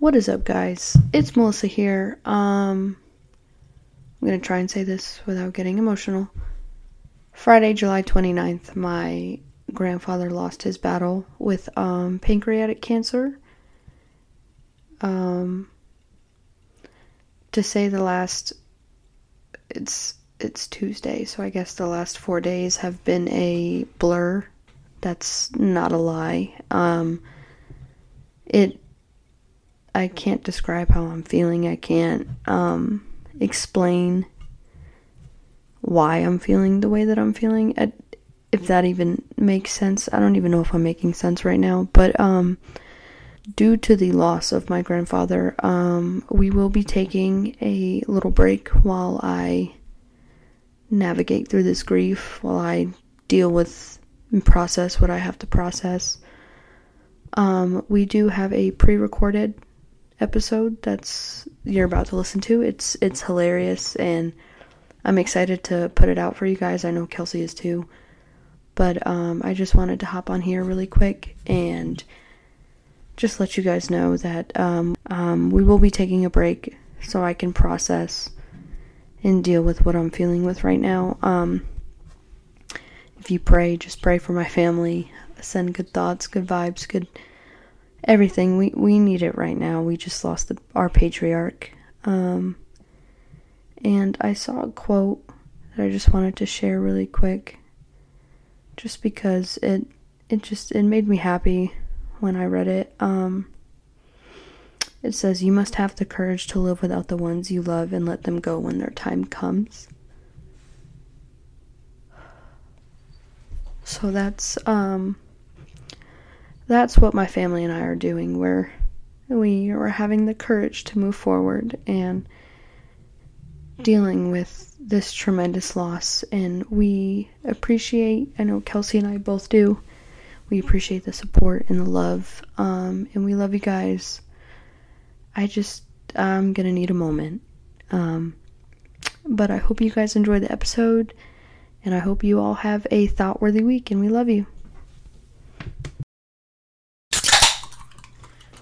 What is up, guys? It's Melissa here. Um, I'm gonna try and say this without getting emotional. Friday, July 29th, my grandfather lost his battle with um, pancreatic cancer. Um, to say the last, it's it's Tuesday, so I guess the last four days have been a blur. That's not a lie. Um, it I can't describe how I'm feeling. I can't um, explain why I'm feeling the way that I'm feeling. I, if that even makes sense, I don't even know if I'm making sense right now. But um, due to the loss of my grandfather, um, we will be taking a little break while I navigate through this grief, while I deal with and process what I have to process. Um, we do have a pre-recorded episode that's you're about to listen to. It's it's hilarious and I'm excited to put it out for you guys. I know Kelsey is too. But um, I just wanted to hop on here really quick and just let you guys know that um, um, we will be taking a break so I can process and deal with what I'm feeling with right now. Um, if you pray, just pray for my family. Send good thoughts, good vibes, good everything. We we need it right now. We just lost the, our patriarch. Um, and I saw a quote that I just wanted to share really quick. Just because it it just it made me happy when I read it. Um, it says you must have the courage to live without the ones you love and let them go when their time comes. So that's um that's what my family and I are doing. We're we are having the courage to move forward and dealing with this tremendous loss and we appreciate I know Kelsey and I both do. We appreciate the support and the love. Um, and we love you guys. I just I'm gonna need a moment. Um, but I hope you guys enjoy the episode and I hope you all have a thought worthy week and we love you.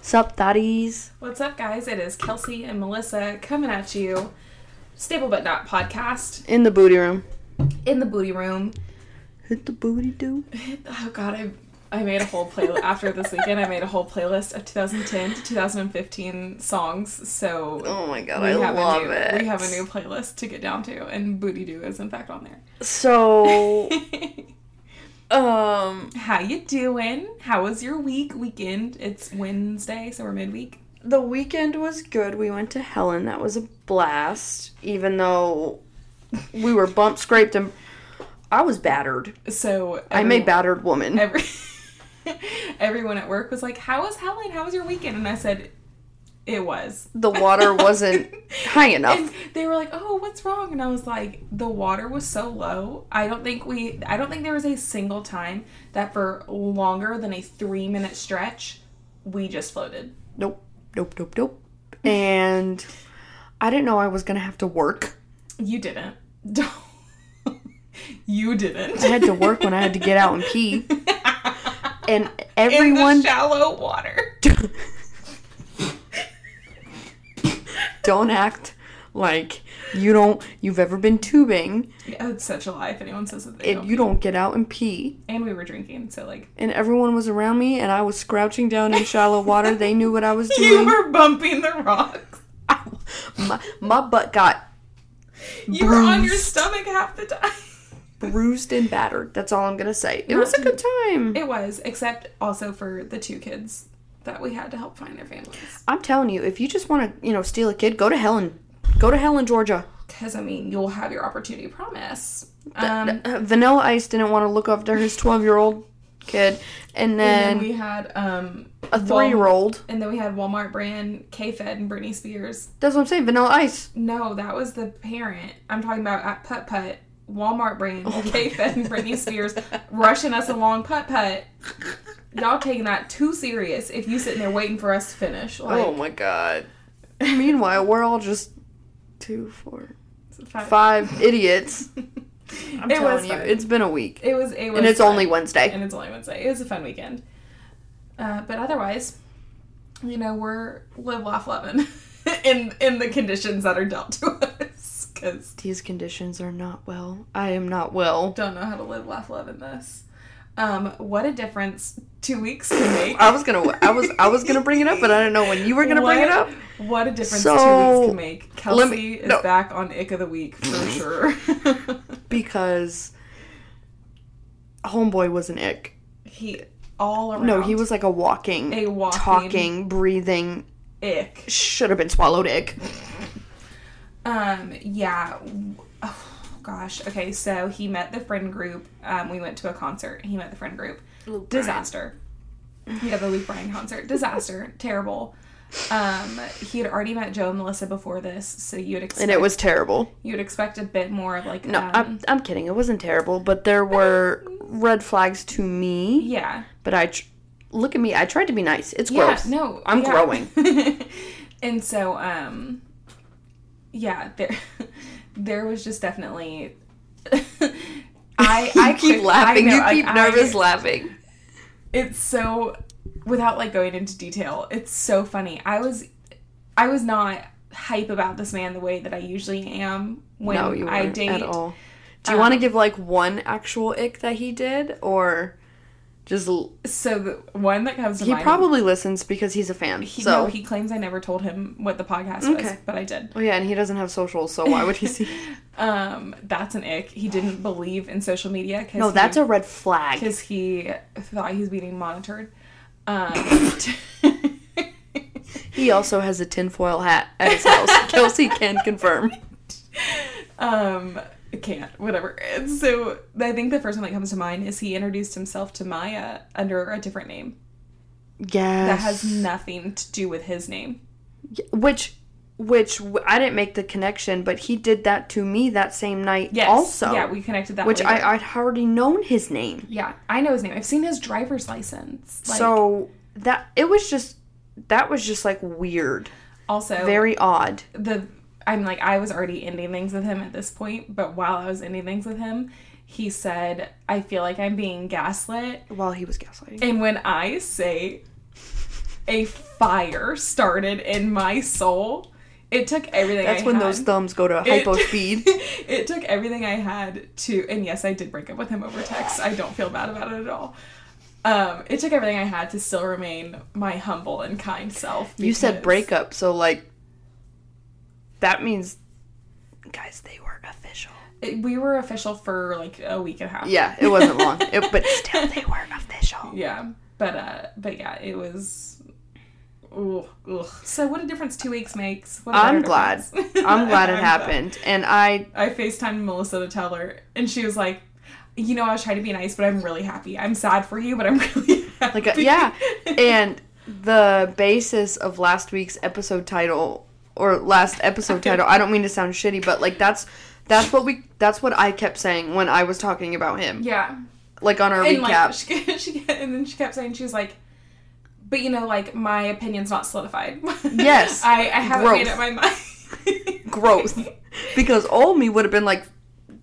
Sup, thotties? What's up, guys? It is Kelsey and Melissa coming at you. Stable but not podcast In the booty room. in the booty room. Hit the booty do. Oh God, I I made a whole playlist after this weekend. I made a whole playlist of 2010 to 2015 songs. So Oh my god, I love a new, it. We have a new playlist to get down to, and Booty Doo is in fact on there. So, um, How you doing? How was your week? Weekend? It's Wednesday, so we're midweek. the weekend was good. We went to Helen. That was a blast. Even though we were bump scraped and I was battered. So I'm a battered woman. every everyone at work was like, "How was Helen? How was your weekend?" And I said, "It was." The water wasn't high And enough. they were like, "Oh, what's wrong?" And I was like, "The water was so low. I don't think we. I don't think there was a single time that for longer than a three minute stretch, we just floated." Nope, nope, nope, nope. And I didn't know I was gonna have to work. You didn't. Don't. you didn't. I had to work when I had to get out and pee. And in everyone the shallow water. Don't act like you don't you've ever been tubing Yeah, it's such a lie if anyone says that they and don't. you don't get out and pee. and we were drinking, so like And everyone was around me and I was crouching down in shallow water. They knew what I was doing. you were bumping the rocks. My, my butt got You were on your stomach half the time. bruised and battered. That's all I'm gonna say. It Not was a good time. It was, except also for the two kids that we had to help find their families. I'm telling you, if you just want to, you know, steal a kid, go to Helen. Go to Helen, Georgia. Because, I mean, you'll have your opportunity, promise. Um, Uh, Vanilla Ice didn't want to look after his 12 year old kid, and and then, then we had um, a three year old. and then we had Walmart brand K-Fed and Britney Spears. That's what I'm saying. Vanilla Ice. No, that was the parent. I'm talking about at Putt Putt. Walmart brand Oh K-Fed and Britney Spears rushing us along Putt Putt. Y'all taking that too serious if you sitting there waiting for us to finish. Like, oh my god. Meanwhile, we're all just two, four, five. five idiots. I'm It telling was you, fun. it's been a week, It was. It was. and it's fun. only Wednesday. and it's only Wednesday. It was a fun weekend. Uh, but otherwise, you know, we're live, laugh, loving in in the conditions that are dealt to us. Because These conditions are not well. I am not well. don't know how to live, laugh, love in this. Um, what a difference two weeks can make. I was gonna, I was, I was gonna bring it up, but I didn't know when you were gonna bring it up. What a difference So, two weeks can make. Kelsey me- is no. back on ick of the week for sure. Because homeboy was an ick. he all around. No, he was like a walking, A walking- talking, breathing, ick. should have been swallowed ick. Um, yeah. Gosh. Okay, so he met the friend group. Um, we went to a concert. He met the friend group. Disaster. Yeah, the Luke Bryan concert. Disaster. Terrible. Um, he had already met Joe and Melissa before this, so you would expect And it was terrible. you would expect a bit more of like No, um, I'm, I'm kidding. It wasn't terrible, but there were red flags to me. yeah. But I tr- look at me. I tried to be nice. It's Yeah, gross. no, I'm yeah. growing. and so, um, yeah, there, there was just definitely. I I keep quick- laughing. I know, you like, keep I- nervous laughing. it's so without like going into detail it's so funny i was i was not hype about this man the way that i usually am when no, you i date at all. Do you want to Um, give like one actual ick that he did, or just l- so the one that comes to he mind probably listens because he's a fan. he, so no, he claims i never told him what the podcast was Okay. but i did oh yeah, and he doesn't have socials, so why would he see? um that's an ick he didn't believe in social media because no, that's a red flag. because he thought he was being monitored um He also has a tinfoil hat at his house. Kelsey can confirm. um can't whatever and so i think the first one that comes to mind is he introduced himself to maya under a different name Yes. that has nothing to do with his name which which I didn't make the connection, but he did that to me that same night yes also. yeah we connected that which later. I I'd already known his name. yeah i know his name i've seen his driver's license like, so that it was just that was just like weird. also Very odd. the i'm like i was already ending things with him at this point but while i was ending things with him he said i feel like i'm being gaslit While he was gaslighting. And when I say a fire started in my soul, it took everything That's I when had. those thumbs go to It- hypo speed. it took everything I had to, and yes, I did break up with him over text. I don't feel bad about it at all. Um, it took everything I had to still remain my humble and kind self. You said breakup, so like that means guys, they were official. it- we were official for like a week and a half. Yeah, it wasn't long. It, but still they were official. Yeah, but uh, but yeah, it was. Ooh, ugh. So what a difference two weeks makes. What a I'm glad. I'm glad it I'm happened. And I I FaceTimed Melissa to tell her, and she was like, "You know, I was trying to be nice, but I'm really happy. I'm sad for you, but I'm really happy." like a, yeah and the basis of last week's episode title or last episode title i don't mean to sound shitty but like that's that's what we that's what i kept saying when i was talking about him yeah. like on our And recap like she, she, and then she kept saying she was like, "But you know, like my opinion's not solidified. Yes. I, I haven't made Growth. up my mind. growth because old me would have been like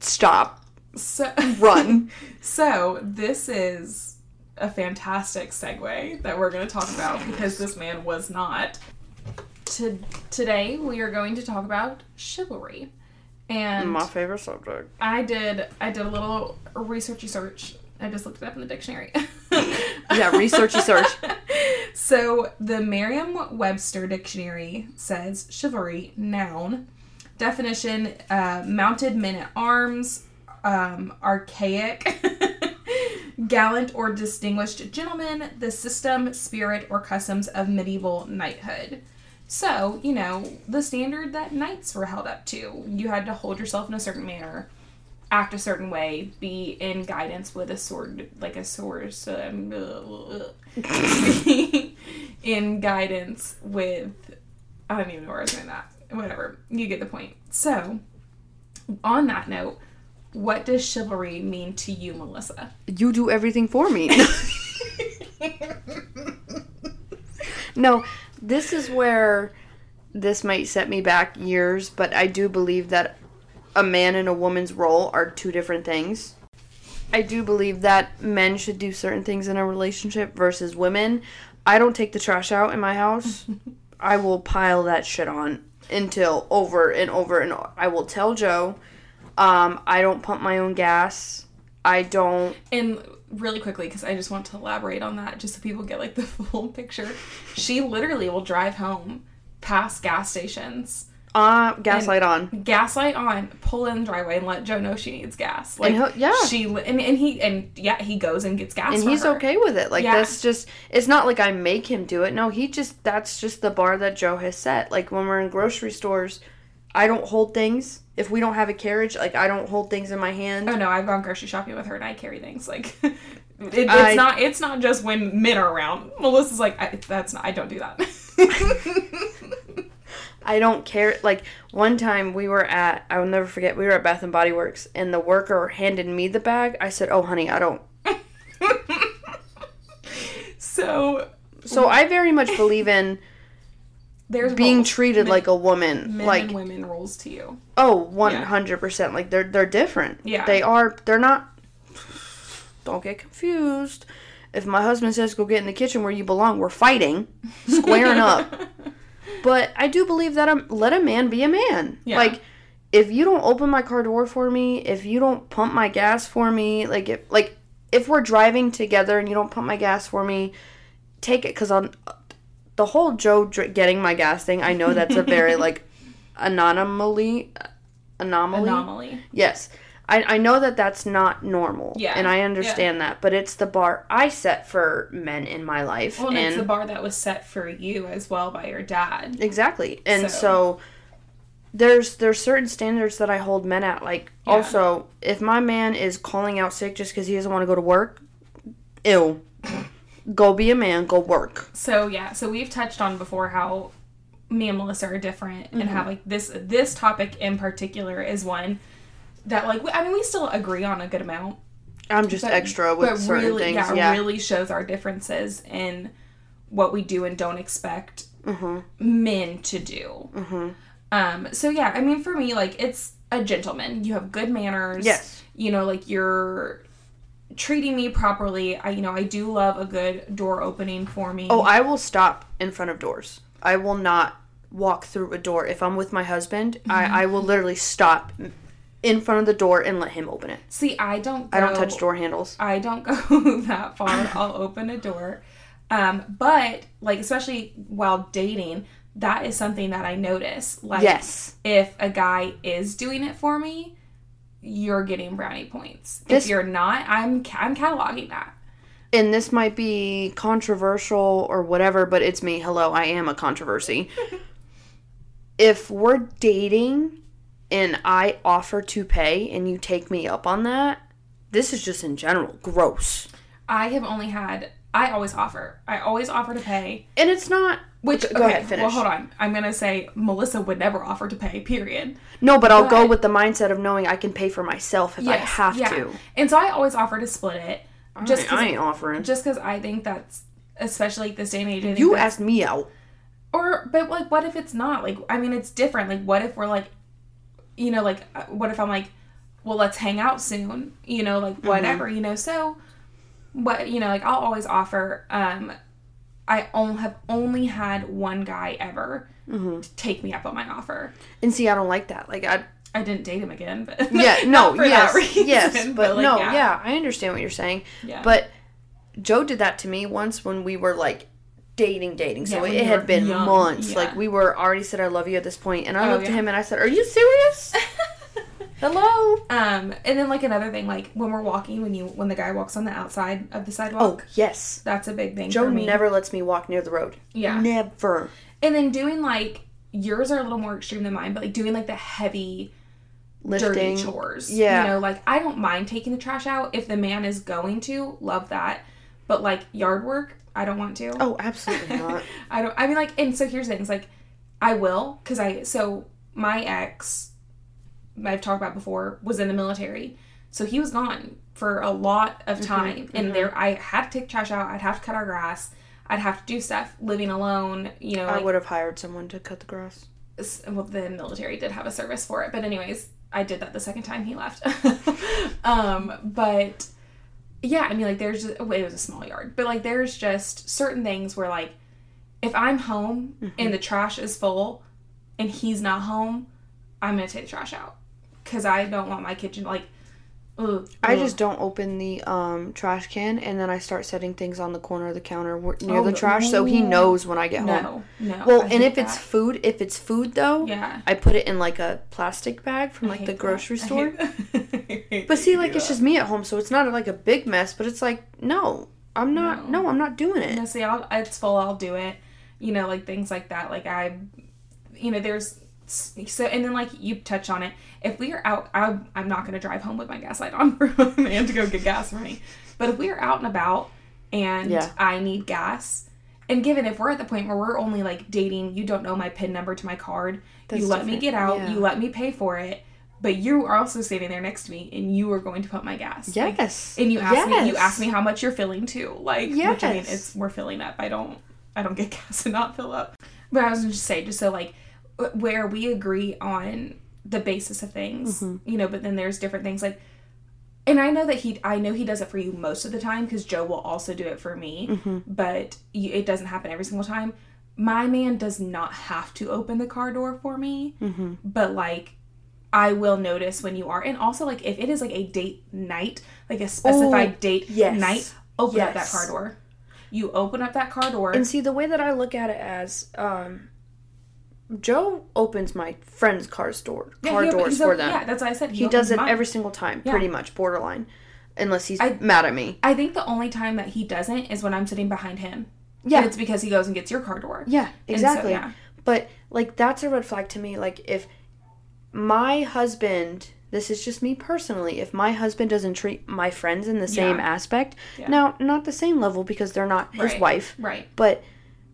stop So Run. so this is a fantastic segue that we're going to talk about because this man was not. To, today we are going to talk about chivalry, and my favorite subject I did I did a little researchy search. I just looked it up in the dictionary. Yeah, researchy search. so the Merriam-Webster dictionary says chivalry noun definition uh, mounted men at arms um, archaic gallant or distinguished gentleman the system spirit or customs of medieval knighthood so you know the standard that knights were held up to. You had to hold yourself in a certain manner act a certain way be in guidance with a sword like a sword um, in guidance with i don't even know where i was going that. Whatever. You get the point. So on that note what does chivalry mean to you melissa? You do everything for me. No this is where this might set me back years but i do believe that a man and a woman's role are two different things i do believe that men should do certain things in a relationship versus women I don't take the trash out in my house. I will pile that shit on until over and over and I will tell Joe, um, I don't pump my own gas. I don't. And really quickly, because I just want to elaborate on that, just so people get like the full picture. She literally will drive home past gas stations, Uh, gaslight on. gaslight on, pull in the driveway, and let Joe know she needs gas. Like, he'll- yeah. she and, and he and yeah, he goes and gets gas, And he's her. okay with it. Like Yeah. that's just it's not like I make him do it. No, he just that's just the bar that Joe has set. Like when we're in grocery stores, I don't hold things. If we don't have a carriage, like I don't hold things in my hand. Oh no, I've gone grocery shopping with her and I carry things like. It, it's I- not. It's not just when men are around. Melissa's like, I, that's not. I don't do that. I don't care. Like one time we were at, I will never forget. We were at Bath and Body Works, and the worker handed me the bag. I said, "Oh, honey, I don't." so So I very much believe in there's being rules. treated Men- like a woman. men like and women rules to you. oh oh, one hundred percent. Like they're they're different. Yeah. they are. They're not. Don't get confused. If my husband says go get in the kitchen where you belong, we're fighting, squaring up. But I do believe that I'm let a man be a man. Yeah. Like if you don't open my car door for me, if you don't pump my gas for me, like if like if we're driving together and you don't pump my gas for me, take it because on the whole Joe dr- getting my gas thing. I know that's a very like anomaly. Anomaly. Anomaly. Yes. I, I know that that's not normal. Yeah, And I understand that. But it's the bar I set for men in my life. Well, and, and it's the bar that was set for you as well by your dad. Exactly. And So- so, there's there's certain standards that I hold men at. Like Yeah. also, if my man is calling out sick just because he doesn't want to go to work, ew. Go be a man. Go work. So yeah, so we've touched on before how me and Melissa are different, and Mm-hmm. how like this this topic in particular is one that like we, I mean we still agree on a good amount, I'm just but, extra with but certain really, things. yeah, Yeah. really shows our differences in what we do and don't expect Mm-hmm. men to do. Mhm. Um. So yeah, I mean for me like it's a gentleman. You have good manners. Yes. You know like you're treating me properly. I you know I do love a good door opening for me. Oh, I will stop in front of doors. I will not walk through a door. If I'm with my husband, Mm-hmm. I, I will literally stop in front of the door and let him open it. See, I don't. Go, I don't touch door handles. I don't go that far. I'll open a door. Um, but like especially while dating, that is something that I notice. Like Yes. if a guy is doing it for me, you're getting brownie points. This- if you're not, I'm I'm cataloging that. and this might be controversial or whatever, but it's me. Hello, I am a controversy. if we're dating and I offer to pay and you take me up on that, this is just in general gross. I have only had. I always offer. I always offer to pay. And it's not. Which Go okay, ahead, finish. Well, hold on. I'm gonna say Melissa would never offer to pay. Period. No, but I'll go with the mindset of knowing I can pay for myself if I have yeah. to. And so I always offer to split it. Just I, 'cause- I ain't offering. just because I think that's especially like this day and age. I you asked me out. or but like, what if it's not? Like, I mean, it's different. Like, what if we're like, you know, like, uh, what if I'm like, well, let's hang out soon. You know, like whatever. You know, so what? You know, like I'll always offer. Um, I only have only had one guy ever mm-hmm. take me up on my offer. And see, I don't like that. Like I I didn't date him again, but Yeah, no, yes. reason, yes, but, like, no, yeah. I understand what you're saying. Yeah. But Joe did that to me once when we were like dating, dating. So Yeah, it had been young, months. yeah. Like we were already said I love you at this point, and I Oh, looked yeah. at him and I said, "Are you serious? Hello." Um, and then like another thing, like when we're walking, when you when the guy walks on the outside of the sidewalk. Oh yes. that's a big thing. Joe for me. never lets me walk near the road. Yeah. Never. And then doing like yours are a little more extreme than mine, but like doing like the heavy Lifting. dirty chores. Yeah. You know, like I don't mind taking the trash out if the man is going to. Love that. But like yard work, I don't want to. Oh, absolutely not. I don't. I mean, like, and so here's the things. Like, I will because I. So my ex, I've talked about before, was in the military, so he was gone for a lot of time, and there I had to take trash out. I'd have to cut our grass. I'd have to do stuff. Living alone, you know, I like would have hired someone to cut the grass. well, the military did have a service for it, but anyways, I did that the second time he left. um, but yeah, I mean, like there's just, well, it was a small yard, but like there's just certain things where like if I'm home Mm-hmm. and the trash is full and he's not home, I'm gonna take the trash out because I don't want my kitchen like. Ugh, I ugh. just don't open the um, trash can and then I start setting things on the corner of the counter near Oh, the trash so he knows when I get home. no no. Well, I and if it's food, if it's food though, yeah, I put it in like a plastic bag from like the grocery store. that. Hate But see, like it's just me at home, so it's not like a big mess. But it's like, no, I'm not. No. No, I'm not doing it. No, see, I'll, it's full. I'll do it. You know, like things like that. Like I, you know, there's so and then like you touch on it. If we are out, I, I'm not gonna drive home with my gas light on for my man to go get gas for me. But if we are out and about and Yeah. I need gas, and given if we're at the point where we're only like dating, you don't know my pin number to my card. That's you let me get out. Yeah. You let me pay for it. But you are also standing there next to me, and you are going to pump my gas. Like, Yes. and you ask me, you ask me how much you're filling too. Like, which I mean, Yes. it's we're filling up. I don't, I don't get gas and not fill up. But I was gonna just say, just so like, where we agree on the basis of things, Mm-hmm. you know. But then there's different things like, and I know that he, I know he does it for you most of the time because Joe will also do it for me. Mm-hmm. But you, it doesn't happen every single time. My man does not have to open the car door for me, Mm-hmm. but like I will notice when you are. And also, like, if it is like a date night, like a specified Oh, date yes. night, open up that car door. You open up that car door. And see, the way that I look at it as, um, Joe opens my friend's car door, Yeah, car he- doors for op- them. Yeah, that's what I said. he does it mine. every single time, Yeah. pretty much borderline, unless he's I- mad at me. I think the only time that he doesn't is when I'm sitting behind him. Yeah. And it's because he goes and gets your car door. Yeah, And so, exactly. yeah. But like that's a red flag to me. Like if my husband, this is just me personally, if my husband doesn't treat my friends in the same aspect, now not the same level because they're not his Right. wife, Right. but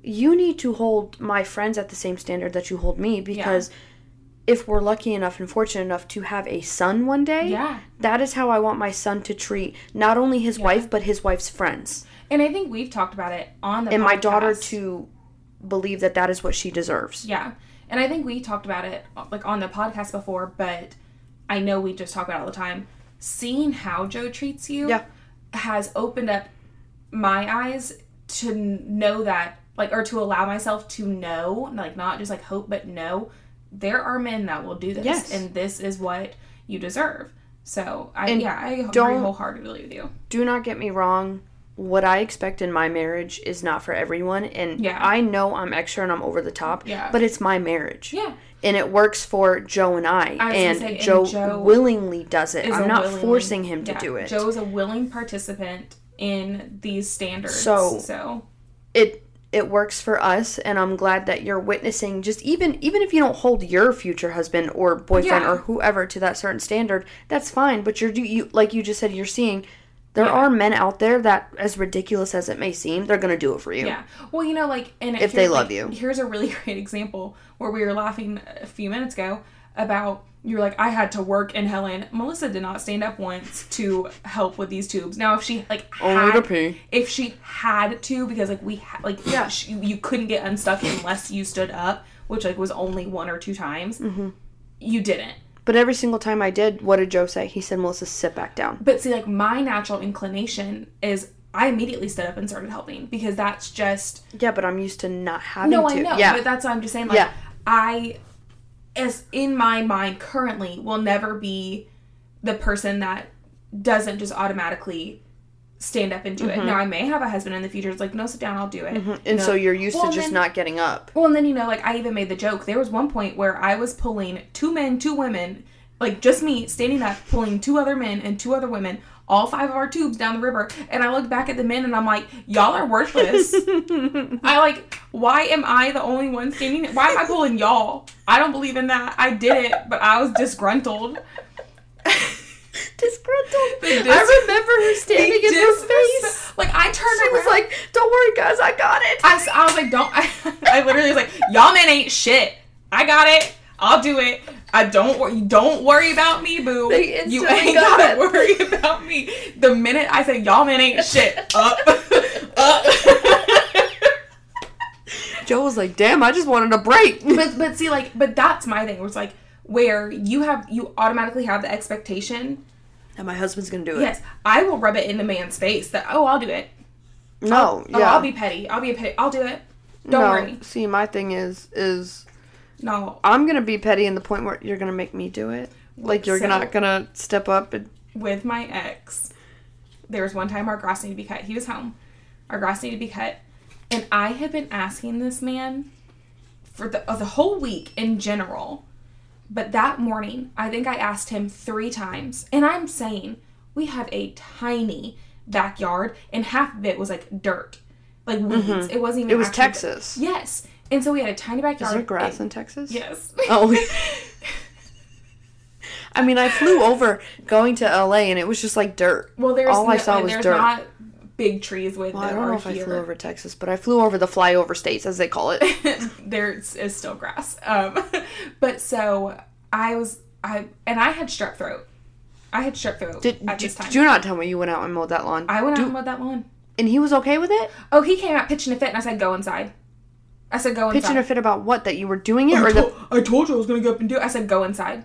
you need to hold my friends at the same standard that you hold me because if we're lucky enough and fortunate enough to have a son one day, Yeah. that is how I want my son to treat not only his wife but his wife's friends. And I think we've talked about it on the And my daughter podcast. to believe that that is what she deserves. Yeah. And I think we talked about it like on the podcast before, but I know we just talk about it all the time. Seeing how Joe treats you Yeah. has opened up my eyes to know that like or to allow myself to know, like not just like hope but know there are men that will do this Yes. and this is what you deserve. So I And yeah, I agree don't- wholeheartedly with you. do not get me wrong what i expect in my marriage is not for everyone and Yeah. i know i'm extra and i'm over the top Yeah. but it's my marriage Yeah. and it works for joe and i, I and, say, and joe Joe willingly does it. i'm not willingly- forcing him to yeah, do it Joe is a willing participant in these standards. So- so it it works for us and i'm glad that you're witnessing just even even if you don't hold your future husband or boyfriend Yeah. or whoever to that certain standard that's fine but you're do you like you just said you're seeing there Yeah. are men out there that as ridiculous as it may seem they're gonna do it for you Yeah. Well, you know, like, and If they love like, you. Here's a really great example where we were laughing a few minutes ago about you were like, I had to work in Helen. Melissa did not stand up once to help with these tubes. Now, if she like Only to pee. if she had to, because like we ha- like Yeah. she, you couldn't get unstuck unless you stood up, which like was only one or two times. Mm-hmm. You didn't. But every single time I did, what did Joe say? He said, Melissa, sit back down. But see, like my natural inclination is I immediately stood up and started helping because that's just Yeah, but I'm used to not having no, to. I know. Yeah. But that's what I'm just saying. Like Yeah. I, as in my mind currently, will never be the person that doesn't just automatically stand up and do it. Now I may have a husband in the future. It's like no, sit down, I'll do it. Mm-hmm. and No. so you're used Well, to just then- not getting up. Well, and then you know, like I even made the joke. There was one point where I was pulling two men, two women, like just me standing up, pulling two other men and two other women, all five of our tubes down the river. And I look back at the men and I'm like, y'all are worthless. I like, why am I the only one standing? Why am I pulling y'all? I don't believe in that. I did it, but I was disgruntled. Disgruntled. Dis- I remember her standing in her face. Like I turned She around. was like, "Don't worry, guys, I got it." I was like, don't. I, I literally was like, y'all men ain't shit. I got it. I'll do it. I don't worry. Don't worry about me, boo. You ain't got gotta it. worry about me. The minute I said y'all men ain't shit, up, up. Joe was like, "Damn, I just wanted a break." but but see, like, but that's my thing. Where it's like where you have you automatically have the expectation that my husband's gonna do it. Yes, I will rub it in the man's face that oh I'll do it. No, Oh, yeah. I'll be petty. I'll be a petty. I'll do it. Don't no. worry. See, my thing is is No, I'm gonna be petty in the point where you're gonna make me do it. Like you're So- not gonna step up and with my ex, there was one time our grass needed to be cut. He was home. Our grass needed to be cut, and I had been asking this man for the uh, the whole week in general. But that morning, I think I asked him three times, and I'm saying we have a tiny backyard, and half of it was like dirt, like weeds. It wasn't even. Mm-hmm. it was Texas. Yes, and so we had a tiny Is backyard. there grass in Texas? Yes. Oh. I mean, I flew over going to LA and it was just like dirt. well, there's all I no- saw was there's dirt. not big trees with Well, I don't know if I here. flew over Texas, but I flew over the flyover states, as they call it. there is still grass. Um, but so I was I and I had strep throat. I had strep throat Did, at this time. did you not tell me you went out and mowed that lawn? I went Do- out and mowed that lawn. and he was okay with it? Oh, he came out pitching a fit, and I said, "Go inside." I said, "Go inside." Pitching a fit about what? That you were doing it? I, Or the. told, I told you I was gonna go up and do it. I said, "Go inside."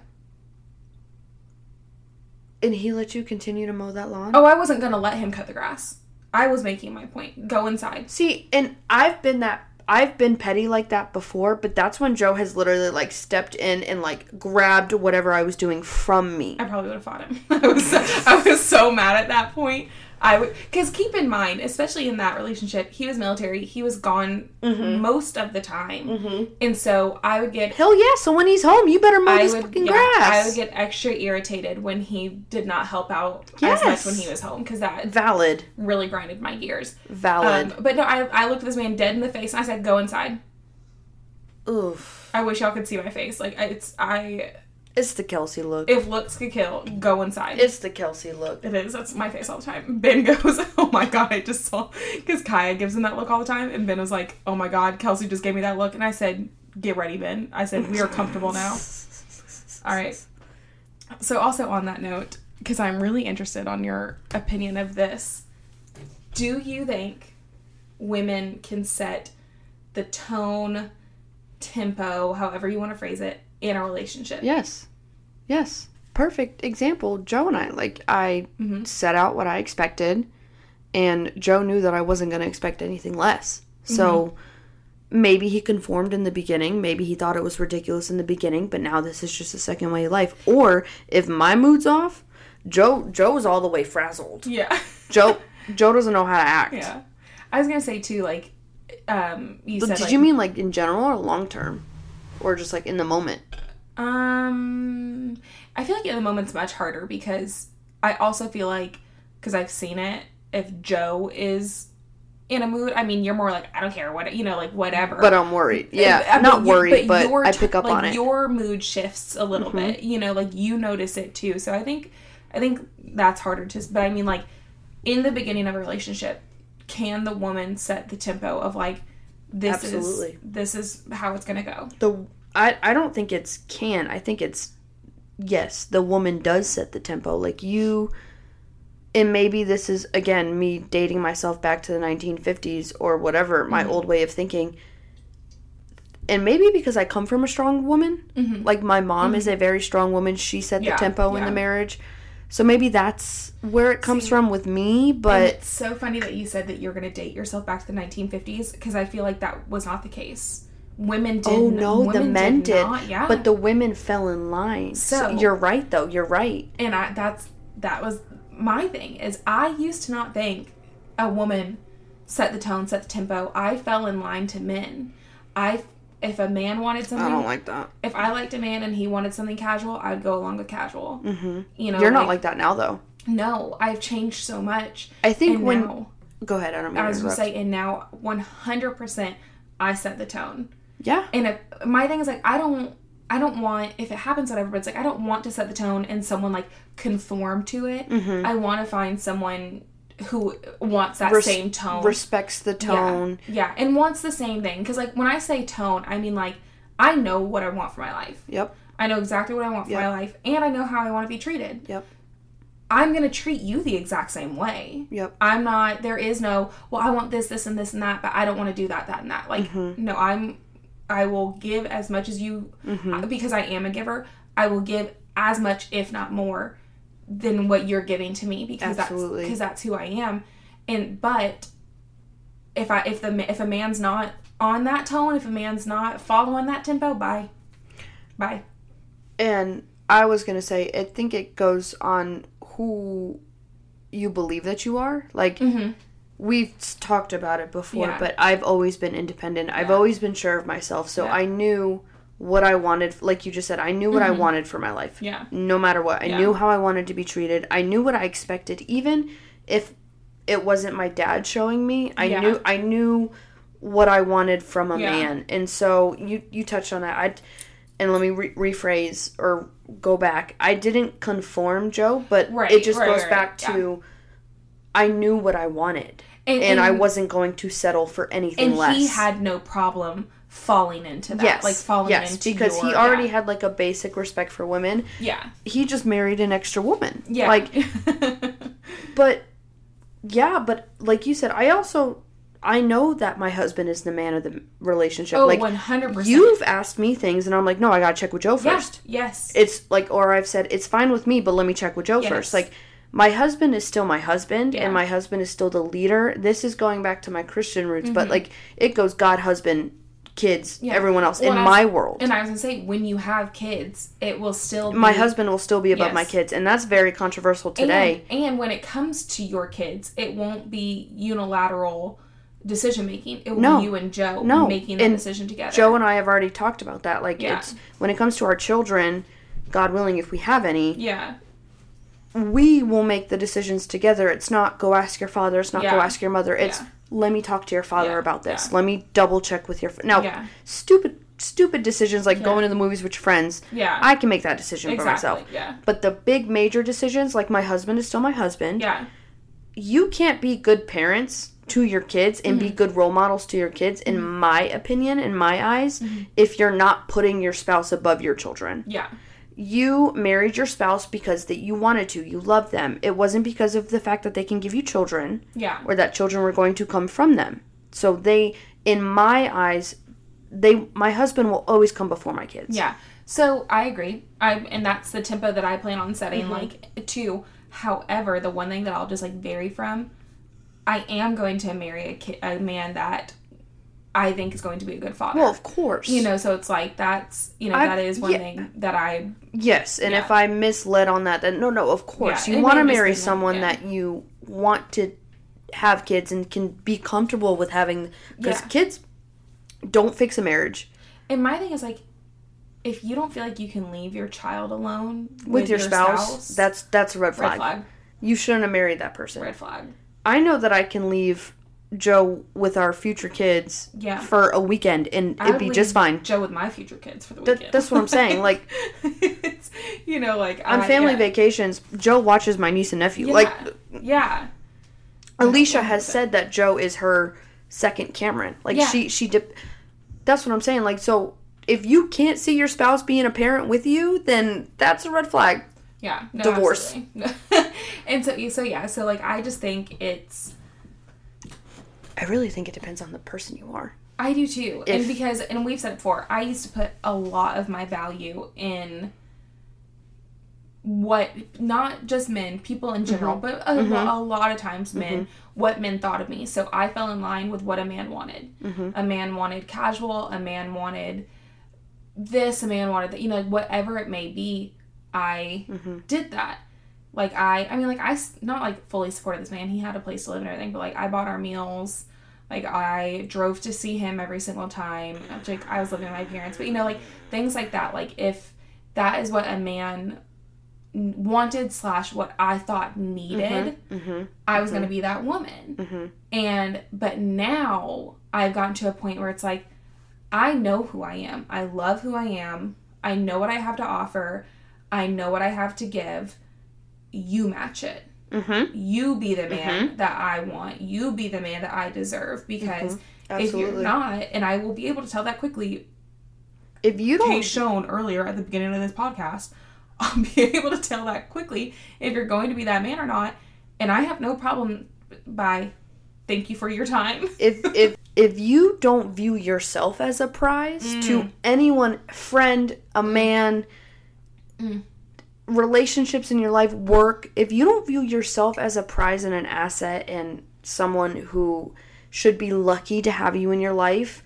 And he let you continue to mow that lawn? Oh, I wasn't gonna let him cut the grass. I was making my point. Go inside. See, and I've been that. I've been petty like that before, but that's when Joe has literally like stepped in and like grabbed whatever I was doing from me. I probably would have fought him. I was I was so mad at that point. I would because keep in mind, especially in that relationship, he was military. He was gone Mm-hmm. most of the time, and so I would get Hell yeah! So when he's home, you better mow I this would fucking yeah, grass. I would get extra irritated when he did not help out as much when he was home because that valid, really grinded my gears. valid. Um, but no, I, I looked this man dead in the face and I said, "Go inside." Oof, I wish y'all could see my face. Like it's I it's the Kelsey look. if looks could kill, go inside. it's the Kelsey look. It is. That's my face all the time. Ben goes, "Oh my god!" I just saw because Kaya gives him that look all the time, and Ben was like, "Oh my god!" Kelsey just gave me that look, and I said, "Get ready, Ben." I said, "We are comfortable now." All right. So also on that note, because I'm really interested on your opinion of this, do you think women can set the tone, tempo, however you want to phrase it, in a relationship? Yes, yes. Perfect example. Joe and I like I Mm-hmm. set out what I expected, and Joe knew that I wasn't going to expect anything less. So. Maybe he conformed in the beginning. Maybe he thought it was ridiculous in the beginning, but now this is just a second way of life. Or if my mood's off, Joe Joe is all the way frazzled. Yeah. Joe Joe doesn't know how to act. Yeah. I was gonna say too, like, um, you But said. did like, you mean like in general or long term, or just like in the moment? Um, I feel like in the moment's much harder because I also feel like because I've seen it. If Joe is in a mood, I mean, you're more like I don't care what you know, like whatever. But I'm worried. Yeah, I, am not you- worried, but, your I pick up like, on it. Mm-hmm. Your mood shifts a little bit. You know, like you notice it too. So I think, I think that's harder to. But I mean, like in the beginning of a relationship, can the woman set the tempo of like this Absolutely. is this is how it's gonna go? the I I don't think it's can. I think it's yes, the woman does set the tempo. Like you and maybe this is again me dating myself back to the 1950s or whatever, my Mm-hmm. old way of thinking. And maybe because I come from a strong woman, like my mom is a very strong woman, she set the Mm-hmm. Yeah, tempo in the marriage. So maybe that's where it comes See, from with me, but it's so funny that you said that you're going to date yourself back to the 1950s because I feel like that was not the case. Women did. Oh no, the men did, not, yeah. but the women fell in line. So, So- you're right, though. You're right. and I that's that was my thing is I used to not think a woman set the tone, set the tempo. I fell in line to men. I if a man wanted something, I don't like that. if I liked a man and he wanted something casual, I'd go along with casual. Mm-hmm. You know, You're not like that now, though. no. I've changed so much. I think when now, go ahead, I don't I was gonna say, and now 100% I set the tone. yeah, And if my thing is like, I don't, I don't want if it happens, whatever. But it's like I don't want to set the tone and someone like conform to it. Mm-hmm. I want to find someone who wants that Res- same tone. respects the tone. Yeah, yeah, and wants the same thing. Because like when I say tone, I mean like I know what I want for my life. Yep, I know exactly what I want for Yep. my life, and I know how I want to be treated. yep, I'm gonna treat you the exact same way. yep. I'm not. There is no. Well, I want this, this, and this, and that, but I don't want to do that, that, and that. Like, Mm-hmm. no, I'm. I will give as much as you, Mm-hmm. because I am a giver. I will give as much, if not more, than what you're giving to me because Absolutely. that's because that's who I am. And but if I if the if a man's not on that tone, if a man's not following that tempo, bye, bye. And I was gonna say, I think it goes on who you believe that you are. Like Mm-hmm. we've talked about it before, Yeah. but I've always been independent. I've always been sure of myself, so Yeah. I knew what I wanted. Like you just said, I knew what I Mhm. wanted for my life. Yeah. No matter what, I Yeah. knew how I wanted to be treated. I knew what I expected, even if it wasn't my dad showing me. I Yeah. knew I knew what I wanted from a Yeah. man, and so you you touched on that. I and let me re- rephrase or go back. I didn't conform, Joe, but Right, it just right, goes right, back to I knew what I wanted, And, and, I wasn't going to settle for anything and less. he had no problem falling into that. yes, like falling yes, into because he already yeah. had like a basic respect for women. yeah He just married an extra woman. yeah like But yeah, but like you said, I also I know that my husband is the man of the relationship. oh like one hundred percent you've asked me things and I'm like, "No, I got to check with Joe yeah, first. yes It's like or I've said, "It's fine with me, but let me check with Joe Yes. first. Like my husband is still my husband Yeah. and my husband is still the leader. This is going back to my Christian roots, but Mhm. like it goes God, husband, kids, Yeah. everyone else Well, in I was- my world. and I was gonna say when you have kids, it will still be my husband will still be above Yes. my kids, and that's very controversial today. And, and when it comes to your kids, it won't be unilateral decision making. It will No. be you and Joe No. making that And decision together. Joe and I have already talked about that. Like Yeah. it's when it comes to our children, God willing, if we have any, yeah, we will make the decisions together. It's not go ask your father. It's not go ask your mother. It's Yeah. Let me talk to your father Yeah. about this. Yeah. Let me double check with your. F-. Now, Yeah. stupid, stupid decisions like going to the movies with your friends. yeah, I can make that decision exactly. for myself. Yeah, But the big major decisions, like my husband is still my husband. yeah, You can't be good parents to your kids and Mm-hmm. be good role models to your kids, in my opinion, in my eyes, Mm-hmm. if you're not putting your spouse above your children yeah, you married your spouse because that you wanted to you loved them it wasn't because of the fact that they can give you children yeah, or that children were going to come from them so they in my eyes they my husband will always come before my kids yeah. So I agree. I and that's the tempo that I plan on setting. Mm-hmm. Like too. However, the one thing that I'll just like vary from, I am going to marry a ki- a man that I think is going to be a good father. well of course you know, so it's like that's you know I- that is one yeah. thing that I yes and Yeah. if i misled on that then no no of course Yeah, you want to marry someone that you want to have kids and can be comfortable with having because kids don't fix a marriage And my thing is like, if you don't feel like you can leave your child alone with, your, spouse, that's that's a red red flag. flag, you shouldn't have married that person red flag. I know that I can leave Joe with our future kids Yeah. for a weekend and I it'd be just fine. Joe with my future kids for the That- weekend. that's what I'm saying. Like it's, you know, like on I- family yeah. vacations, Joe watches my niece and nephew. Yeah. Like yeah, Alicia has 100%. said that Joe is her second Cameron. Like she she dip. That's what I'm saying. Like so, if you can't see your spouse being a parent with you, then that's a red flag. yeah, no, Divorce. and so, so yeah, so like I just think it's. I really think it depends on the person you are. I do too. If- and because and we've said it before, I used to put a lot of my value in what not just men, people in general, mm-hmm. but a, lo- mm-hmm. a lot of times men, mm-hmm. what men thought of me. So I fell in line with what a man wanted. A man wanted casual, a man wanted this, a man wanted that, you know, whatever it may be, I did that. Like I, I mean, like I s- not like fully supported this man. He had a place to live and everything, but like I bought our meals. Like I drove to see him every single time. Like I was living with my parents, but you know, like things like that. Like if that is what a man wanted slash what I thought needed, Mm-hmm. I was gonna be that woman. Mm-hmm. And but now I've gotten to a point where it's like I know who I am. I love who I am. I know what I have to offer. I know what I have to give. You match it. Mm-hmm. You be the man that I want. You be the man that I deserve because if you're not, and I will be able to tell that quickly, If you don't, case shown earlier at the beginning of this podcast, I'll be able to tell that quickly if you're going to be that man or not. And I have no problem by thank you for your time. if if if you don't view yourself as a prize Mm. to anyone, friend, a man, Mm. Relationships in your life, work, if you don't view yourself as a prize and an asset and someone who should be lucky to have you in your life,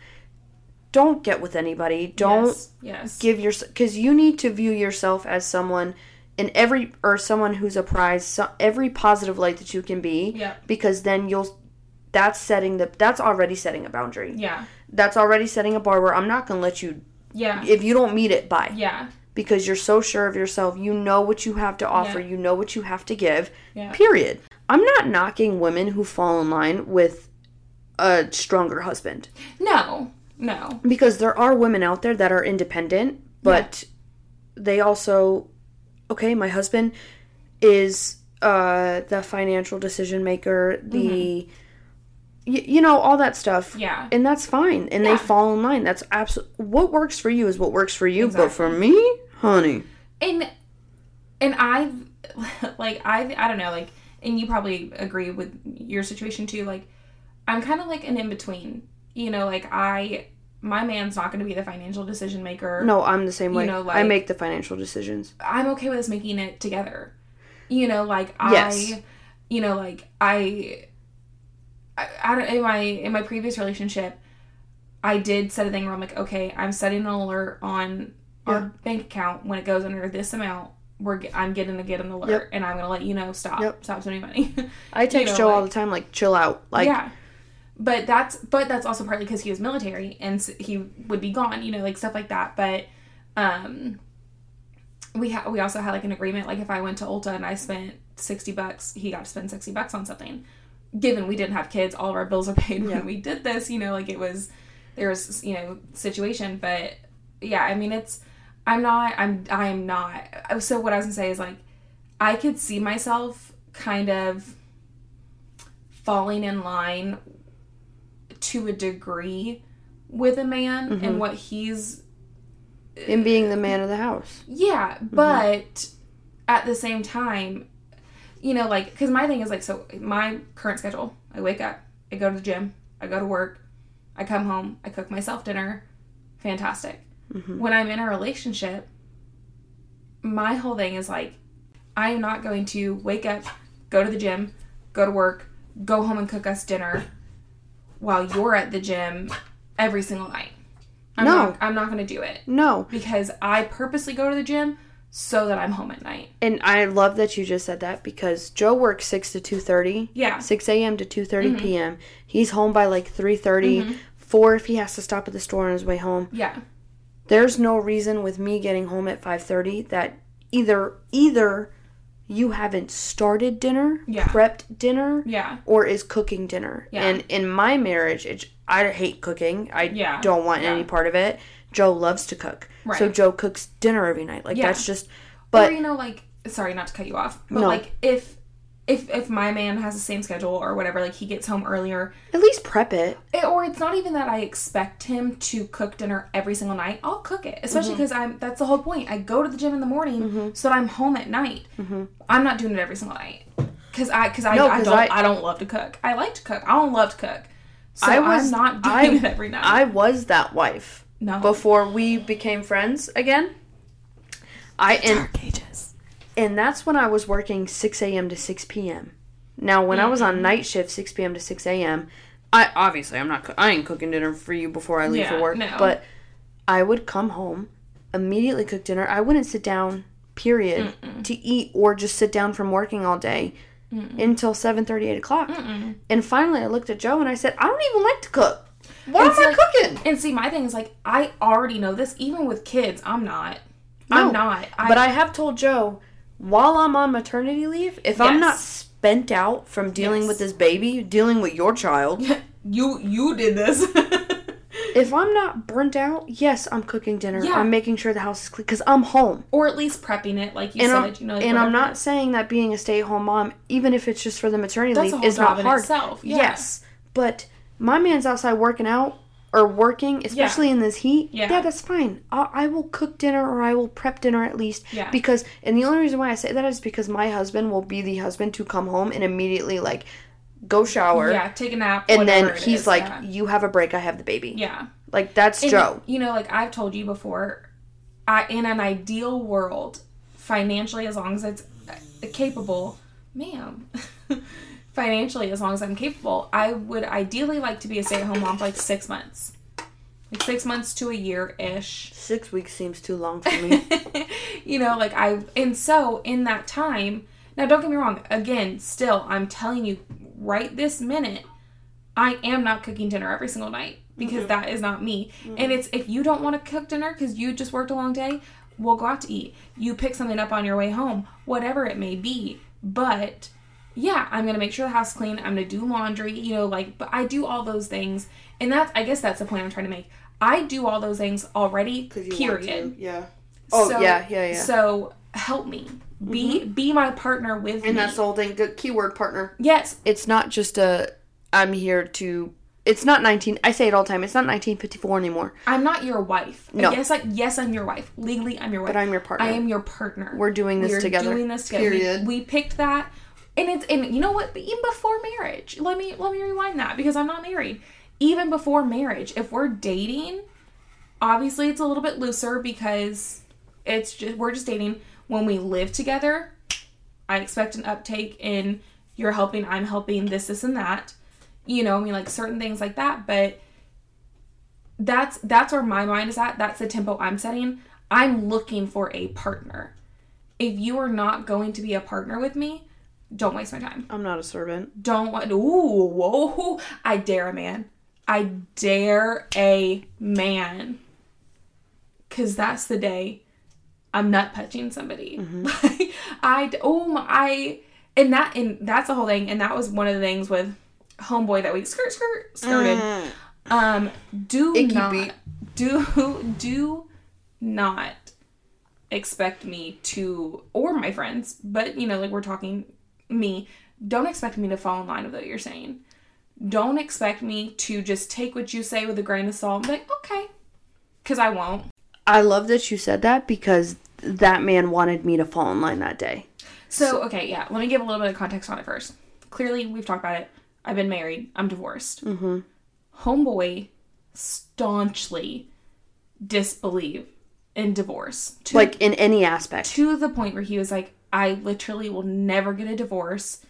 don't get with anybody. Don't yes, yes. give your because you need to view yourself as someone in every or someone who's a prize, so, every positive light that you can be. Yeah. Because then you'll that's setting the that's already setting a boundary. yeah, That's already setting a bar where I'm not gonna let you yeah, if you don't meet it bye yeah, because you're so sure of yourself. You know what you have to offer. Yeah. You know what you have to give. yeah. Period. I'm not knocking women who fall in line with a stronger husband No, no. because there are women out there that are independent, but they also okay, my husband is uh the financial decision maker, the y- you know all that stuff. Yeah. And that's fine. And Yeah. they fall in line. That's absolutely what works for you is what works for you, but for me, honey, and and i like i i don't know like and you probably agree with your situation too like i'm kind of like an in-between you know like i my man's not going to be the financial decision maker no, I'm the same You way. know, I make the financial decisions. i'm okay with us making it together you know like Yes. i you know like i I, I don't in my in my previous relationship i did set a thing where i'm like okay i'm setting an alert on Yeah. our bank account when it goes under this amount we're ge- i'm getting to get an alert Yep. and i'm gonna let you know stop Yep. stop spending money I text know, Joe all the time, like chill out, like yeah but that's but that's also partly because he was military and he would be gone you know like stuff like that but um we ha- we also had like an agreement like if i went to ulta and i spent 60 bucks he got to spend 60 bucks on something given we didn't have kids all of our bills are paid Yeah. when we did this you know like it was there was you know situation but yeah i mean it's i'm not i'm i'm not oh, so what i was gonna say is like i could see myself kind of falling in line to a degree with a man and mm-hmm. what he's in being the uh, man of the house. yeah mm-hmm. but at the same time you know like because my thing is like so my current schedule i wake up i go to the gym i go to work i come home i cook myself dinner. Fantastic. Mm-hmm. When i'm in a relationship my whole thing is like i am not going to wake up go to the gym go to work go home and cook us dinner while you're at the gym every single night. I'm No. not i'm not going to do it. No, because I purposely go to the gym so that I'm home at night. and I love that you just said that because Joe works six to two thirty. Yeah. 6 a.m. to 2.30 Mm-hmm. p.m. He's home by like 3.30, 4 if he has to stop at the store on his way home. Yeah. There's no reason with me getting home at 5.30 that either either you haven't started dinner, Yeah. prepped dinner, Yeah. or is cooking dinner. Yeah. And in my marriage, it's, I hate cooking. I Yeah. don't want Yeah. any part of it. Joe loves to cook. So Joe cooks dinner every night. Like Yeah. that's just but or you know, like sorry not to cut you off, but No. like if if if my man has the same schedule or whatever, like he gets home earlier, at least prep it. it, or it's not even that I expect him to cook dinner every single night. I'll cook it, Mm-hmm. especially because I'm. That's the whole point. I go to the gym in the morning so that I'm home at night. I'm not doing it every single night because I because I, Mm-hmm. No, I don't I- I, don't love to cook. I like to cook. I don't love to cook. So I was- am not doing I- it every night. I was that wife no. before we became friends again. I and ages. and that's when I was working 6 a.m. to 6 p.m. Now, when I was on night shift, 6 p.m. to 6 a.m., I obviously I'm not I ain't cooking dinner for you before I leave Yeah, for work, no. but I would come home, immediately cook dinner. I wouldn't sit down, period, to eat or just sit down from working all day until 7:30, 8 o'clock. And finally, I looked at Joe and I said, I don't even like to cook. Why It's am I like- cooking? And see, my thing is like I already know this. Even with kids, I'm not. No, I'm not. I, But I have told Joe, while I'm on maternity leave, if I'm not spent out from dealing Yes. with this baby, dealing with your child, you you did this. if I'm not burnt out, yes, I'm cooking dinner. Yeah. I'm making sure the house is clean because I'm home. or at least prepping it, like you And, said. I'm, you know, like and I'm not saying that being a stay-at-home mom, even if it's just for the maternity That's leave, is not hard. itself. Yeah. Yes, but my man's outside working out or working, especially in this heat. Yeah. that's fine. I, I will cook dinner or I will prep dinner at least. Yeah. Because, and the only reason why I say that is because my husband will be the husband to come home and immediately like go shower. Yeah, take a nap. And then he's is, like, yeah. "You have a break. I have the baby." yeah. Like that's And, Joe. You know, like I've told you before, I in an ideal world financially as long as it's uh, capable, ma'am. financially as long as I'm capable, I would ideally like to be a stay-at-home mom for like 6 months. Like 6 months to a year ish. Six weeks seems too long for me. you know, like I and so in that time, now don't get me wrong, again, still I'm telling you right this minute, I am not cooking dinner every single night because mm-hmm. that is not me. Mm-hmm. And it's if you don't want to cook dinner cuz you just worked a long day, we'll go out to eat. You pick something up on your way home, whatever it may be. But yeah, I'm gonna make sure the house clean. I'm gonna do laundry, you know, like, but I do all those things, and that's, I guess, that's the point I'm trying to make. I do all those things already. Period. Yeah. Oh So- yeah, yeah, yeah. So help me. Be mm-hmm. be my partner with me. and that's the whole thing. Good keyword partner. yes, It's not just a. I'm here to. It's not 19. I say it all the time. It's not 1954 anymore. I'm not your wife. No. Yes, like yes, I'm your wife. Legally, I'm your wife. But I'm your partner. I am your partner. We're doing this together. We're together. Doing this together. We- Period. We, picked that, and it's and you know what? Even before marriage, let me let me rewind that because I'm not married. Even before marriage, if we're dating, obviously it's a little bit looser because it's just we're just dating. When we live together, I expect an uptake in you're helping, I'm helping, this, this, and that. You know, I mean, like certain things like that. But that's that's where my mind is at. That's the tempo I'm setting. I'm looking for a partner. If you are not going to be a partner with me, don't waste my time. I'm not a servant. Don't want. Ooh, whoa! I dare a man. I dare a man. Cause that's the day I'm nut punching somebody. I oh my I and that and that's the whole thing. And that was one of the things with homeboy that we skirt skirt skirted. Um, do Icky not beat. do do not expect me to or my friends, but you know, like we're talking me. Don't expect me to fall in line with what you're saying. Don't expect me to just take what you say with a grain of salt and be like, okay, because I won't. I love that you said that because that man wanted me to fall in line that day. So, okay, yeah, let me give a little bit of context on it first. Clearly, we've talked about it. I've been married. I'm divorced. Mm-hmm. Homeboy staunchly disbelieve in divorce to, Like in any aspect. to the point where he was like, I literally will never get a divorce.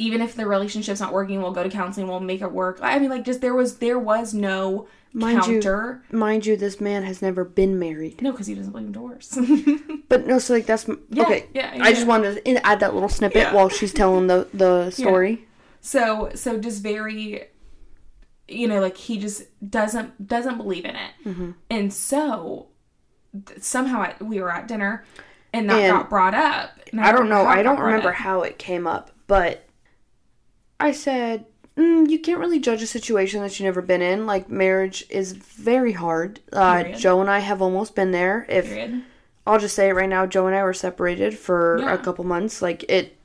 Even if the relationship's not working, we'll go to counseling. We'll make it work. I mean, like, just there was there was no Mind you- Mind you, this man has never been married. No, because he doesn't believe in divorce. But no, so like that's Yeah, okay. yeah, I just wanted to add that little snippet Yeah. while she's telling the the story. So so just very you know like he just doesn't doesn't believe in it. Mm-hmm. And so somehow I, we were at dinner and that And got brought up. And I don't know. I don't remember up. how it came up, but I said, mm, "You can't really judge a situation that you've never been in. Like marriage is very hard. Uh, Joe and I have almost been there. If Period. I'll just say it right now, Joe and I were separated for Yeah. a couple months. Like it,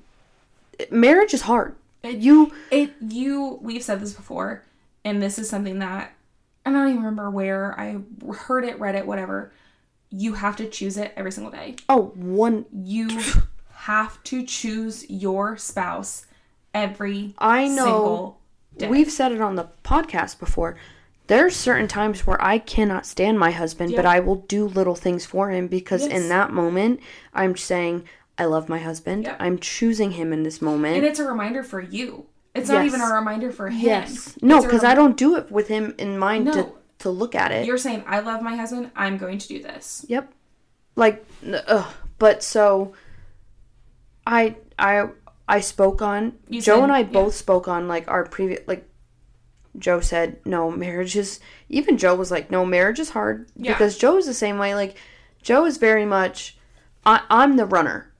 it- marriage is hard. It- You It you we've said this before, and this is something that I don't even remember where I heard it, read it, whatever. You have to choose it every single day. oh one. You have to choose your spouse every I know. single day. We've said it on the podcast before. There's certain times where I cannot stand my husband, but I will do little things for him because Yes. in that moment, I'm saying, I love my husband. Yeah. I'm choosing him in this moment. and it's a reminder for you. It's not Yes. even a reminder for him. yes. No, because I don't do it with him in mind No. to look at it. You're saying, I love my husband, I'm going to do this. Yep. Like, ugh. But so, I I I spoke on You Joe said- and I yeah. both spoke on like our previous like. Joe said, "No, marriage is." Even Joe was like, "No, marriage is hard." Yeah. Because Joe is the same way. Like, Joe is very much, I, I'm the runner,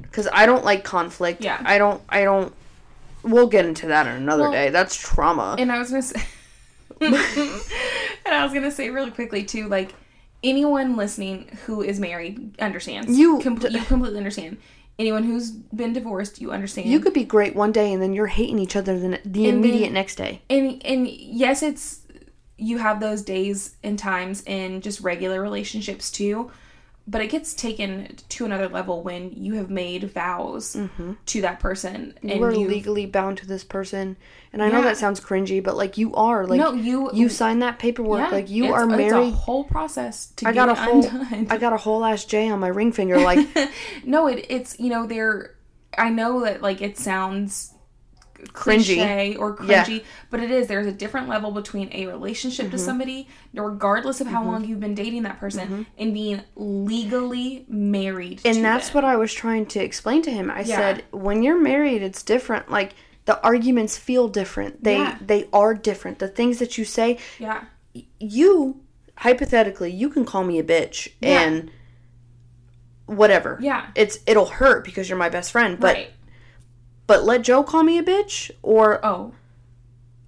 because I don't like conflict. Yeah. I don't. I don't. We'll get into that in another Well, day. That's trauma. And I was gonna say And I was gonna say really quickly too, like anyone listening who is married understands. You- Com- you completely understand. Anyone who's been divorced, you understand. you could be great one day and then you're hating each other the, the And then- immediate next day. and and yes it's you have those days and times in just regular relationships too but it gets taken to another level when you have made vows mm-hmm. to that person and you are legally bound to this person, and I know that sounds cringy, but like you are, like no you you sign that paperwork, yeah, like you it's- are it's married. a whole process to I get got a whole, undone. I got a whole ass J on my ring finger, like no, it, it's you know they're. I know that like it sounds Cringy. or Yeah. cringy, but it is. There's a different level between a relationship Mm-hmm. to somebody, regardless of how long you've been dating that person, and being legally married. and that's them. what I was trying to explain to him. I Yeah. said, when you're married, it's different. Like the arguments feel different. They Yeah. they are different. The things that you say, Yeah, you hypothetically, you can call me a bitch Yeah. and whatever. Yeah. It's it'll hurt because you're my best friend, but right. But let Joe call me a bitch or Oh,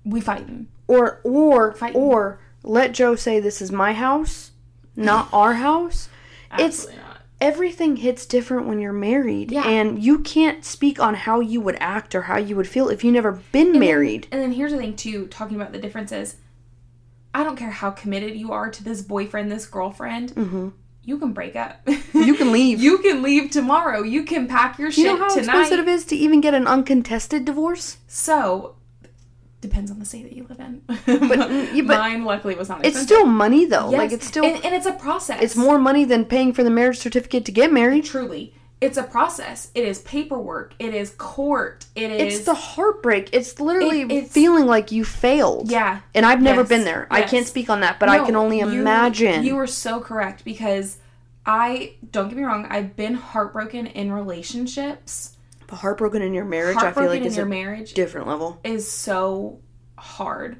we fighting. or or Fighting. or let Joe say this is my house, not our house. It's not. everything hits different when you're married Yeah. and you can't speak on how you would act or how you would feel if you never been married. And then here's the thing too, talking about the differences. I don't care how committed you are to this boyfriend, this girlfriend. Mm-hmm. You can break up. You can leave. you can leave tomorrow. You can pack your shit tonight. you know how tonight. expensive it is to even get an uncontested divorce? So depends on the state that you live in. yeah, but mine luckily was not. It's still money though. Yes, Like it's still and, and it's a process. it's more money than paying for the marriage certificate to get married. truly. It's a process. It is paperwork. It is court. It is It's the heartbreak. It's literally It- it's- feeling like you failed. yeah. And I've never Yes, been there. I can't speak on that, but I can only imagine. You were so correct because I don't get me wrong. I've been heartbroken in relationships. but heartbroken in your marriage, I feel Heartbroken like in is your a marriage different level. is so hard.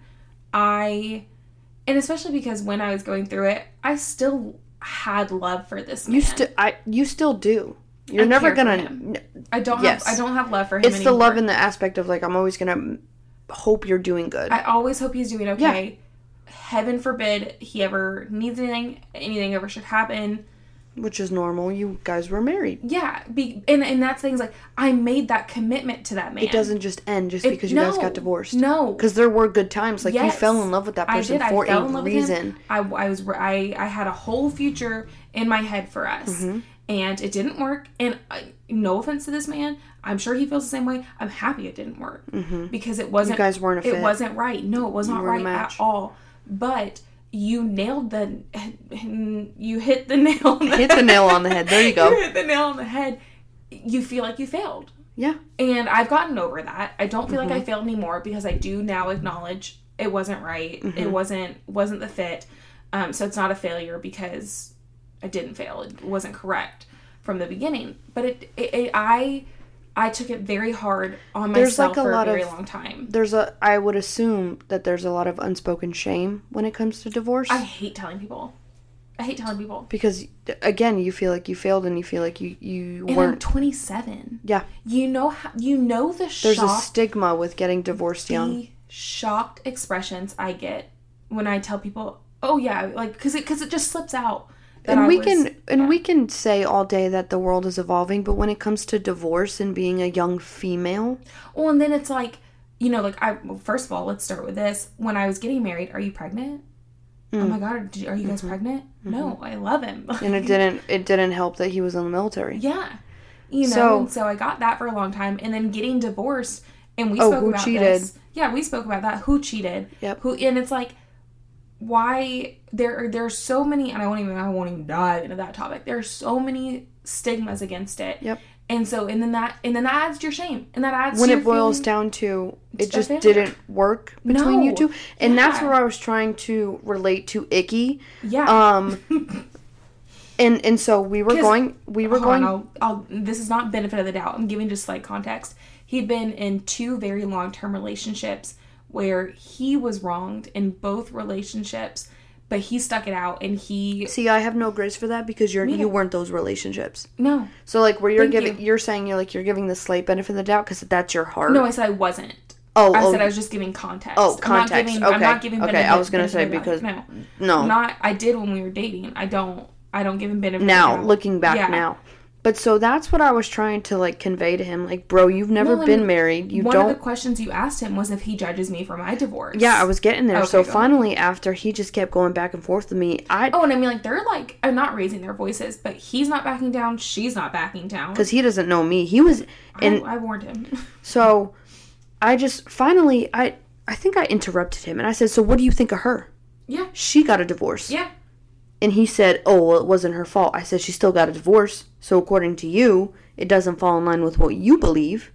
I, and especially because when I was going through it, I still had love for this man. You still, I, you still do. You're I never gonna. I don't Yes. have. I don't have love for him. It's the love in the aspect of like I'm always gonna hope you're doing good. I always hope he's doing okay. Heaven forbid he ever needs anything. Anything ever should happen. which is normal. You guys were married. Yeah, be, and and that's things like I made that commitment to that man. It doesn't just end just It- because you guys got divorced. No, Because there were good times. Like you fell in love with that I person did. for I fell a in love with reason. him. I, I was I I had a whole future in my head for us, Mm-hmm. And it didn't work. And I, no offense to this man, I'm sure he feels the same way. I'm happy it didn't work because it wasn't. Mm-hmm. You guys weren't It wasn't right. No, it was not right at all. But you nailed the. You hit the nail. On the Hit the nail on the head. There you go. you hit the nail on the head. You feel like you failed. Yeah. And I've gotten over that. I don't feel like Mm-hmm. I failed anymore because I do now acknowledge it wasn't right. Mm-hmm. It wasn't wasn't the fit. Um, so it's not a failure because I didn't fail. It wasn't correct from the beginning. But it, it, it I I took it very hard on There's, myself like, a for a very of- long time. There's a. I would assume that there's a lot of unspoken shame when it comes to divorce. I hate telling people. I hate telling people. because again, you feel like you failed and you feel like you you And I'm weren't. 27. Yeah. You know how you know the shock. There's a stigma with getting divorced young. shocked expressions I get when I tell people, "Oh yeah," like because it because it just slips out. And I we was- can and we can say all day that the world is evolving, but when it comes to divorce and being a young female, Well, and then it's like, you know, like I. Well, first of all, let's start with this. When I was getting married, are you pregnant? Mm. Oh my god, are, you Mm-hmm. guys pregnant? No, I love him. and it didn't it didn't help that he was in the military. yeah, you know. So- and so I got that for a long time, and then getting divorced, and we Oh, spoke who about cheated? this. Yeah, we spoke about that. Who cheated? Yep. Who? And it's like, why there? Are there's so many, and I won't even. I won't even dive into that topic. There's so many stigmas against it. Yep. And so, and then that, and then that adds to your shame, and that adds when it boils down to it just failure. didn't work between you two and that's where i was trying to relate to icky Yeah. um and and so we were going we were Hold on, going I'll, I'll, this is not benefit of the doubt. I'm giving just slight context. He'd been in two very long term relationships where he was wronged in both relationships, but he stuck it out and he see i have no grace for that because you're you neither. weren't those relationships no so like where you're Thank giving you. are saying you're like you're giving the slight benefit of the doubt because that's your heart no. I said I wasn't. oh I oh, said I was just giving context. Oh, I'm not context. giving, I'm Okay. not giving Okay, benefit, I was gonna benefit say of the doubt. because- no, no not. I did when we were dating. I don't. I don't give him benefit. of the now doubt. looking back Yeah. now But so that's what I was trying to like convey to him. Like, bro, you've never Well, been married. You One don't. One of the questions you asked him was if he judges me for my divorce. yeah, I was getting there. Okay, so finally, after he just kept going back and forth with me, I Oh, and I mean, like they're like, I'm not raising their voices, but he's not backing down. She's not backing down. because he doesn't know me. He was, and I, I warned him. so I just finally, I I think I interrupted him and I said, "So what do you think of her? yeah, She got a divorce." yeah, And he said, "Oh, well, it wasn't her fault." I said, "She still got a divorce. So according to you, it doesn't fall in line with what you believe."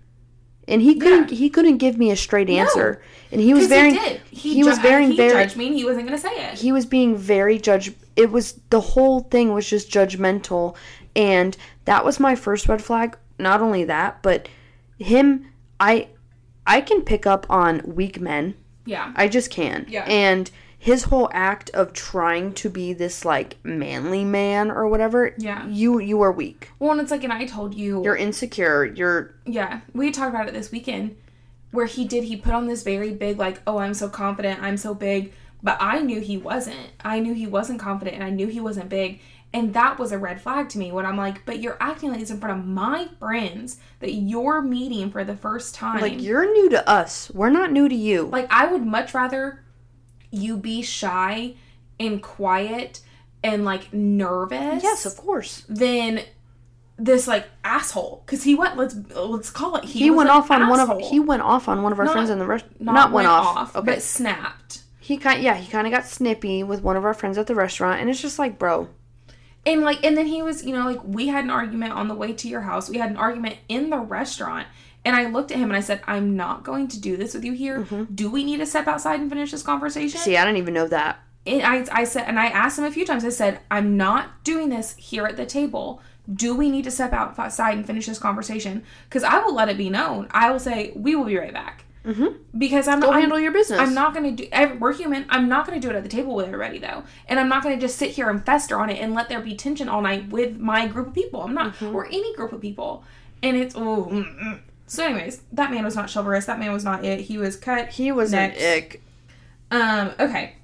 And he couldn't he couldn't give me a straight answer. And he was very he did. He, he was very he very judged me, and he wasn't gonna say it. he was being very judge it was the whole thing was just judgmental and that was my first red flag not only that but him i i can pick up on weak men yeah, i just can Yeah. and his whole act of trying to be this like manly man or whatever Yeah. you you are weak well, and it's like, and I told you, you're insecure you're yeah, we talked about it this weekend, where he did. He put on this very big, like, oh, I'm so confident, I'm so big, but I knew he wasn't. I knew he wasn't confident, and I knew he wasn't big. And that was a red flag to me when I'm like, but you're acting like this in front of my friends that you're meeting for the first time. like you're new to us we're not new to you Like I would much rather you be shy and quiet and like nervous. yes of course then this like asshole because he went. Let's let's call it. He, he went off on one of he went off on one of our Not- friends in the restaurant not, not, went, went off, okay but snapped. He kind yeah, he kind of got snippy with one of our friends at the restaurant, and it's just like, bro, And like, and then he was, you know, like we had an argument on the way to your house. We had an argument in the restaurant. And I looked at him and I said, I'm not going to do this with you here. Do we need to step outside and finish this conversation? see, I didn't even know that. And I, I said, and I asked him a few times, I said, I'm not doing this here at the table. Do we need to step outside and finish this conversation? Because I will let it be known. I will say, we will be right back. Mm-hmm. Because I'm Go I'm- handle your business. I'm not going to do. ev- We're human. I'm not going to do it at the table with everybody though, and I'm not going to just sit here and fester on it and let there be tension all night with my group of people. I'm not, Mm-hmm. or any group of people. And it's oh. mm, mm. So, anyways, that man was not chivalrous. That man was not it. He was cut. He was Next. an ick. Um. Okay.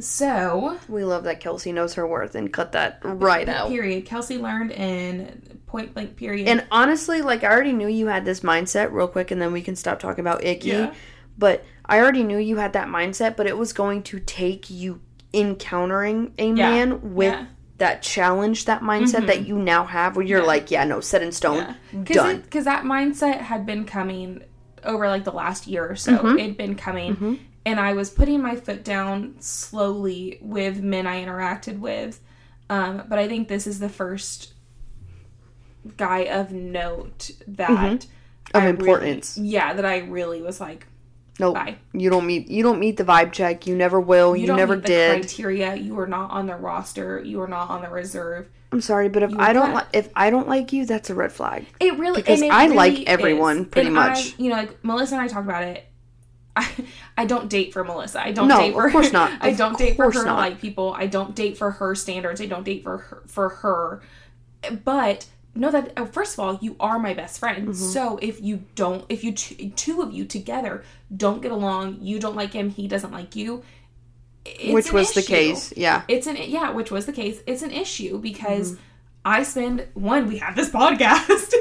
So We love that Kelsey knows her worth and cut that right out. period. Kelsey learned in point blank period. And honestly, like I already knew you had this mindset real quick, and then we can stop talking about icky. Yeah. But I already knew you had that mindset, but it was going to take you encountering a Yeah. man with Yeah. That challenge, that mindset that you now have, where you're Yeah. like, yeah, no, set in stone, because done. because that mindset had been coming over like the last year or so. Mm-hmm. It'd been coming, and I was putting my foot down slowly with men I interacted with. Um, but I think this is the first guy of note that Mm-hmm. Of I really- importance. yeah, that I really was like, Nope. bye. You don't meet you don't meet the vibe check. You never will. You, don't never did. criteria. You are not on the roster. You are not on the reserve. I'm sorry, but if You I don't like if I don't like you, that's a red flag. It really Because it I like everyone, is. pretty And much. I, you know, like Melissa and I talked about it. I, I don't date for Melissa. I don't No, date of for course not. I don't date for her not. like people. I don't date for her standards. I don't date for her, for her. But know that uh, first of all, you are my best friend. Mm-hmm. So if you don't, if you two, two of you together don't get along, you don't like him, he doesn't like you. it's Which was the case. Yeah. It's an yeah, which was the case. It's an issue because Mm-hmm. I spend one. We have this podcast.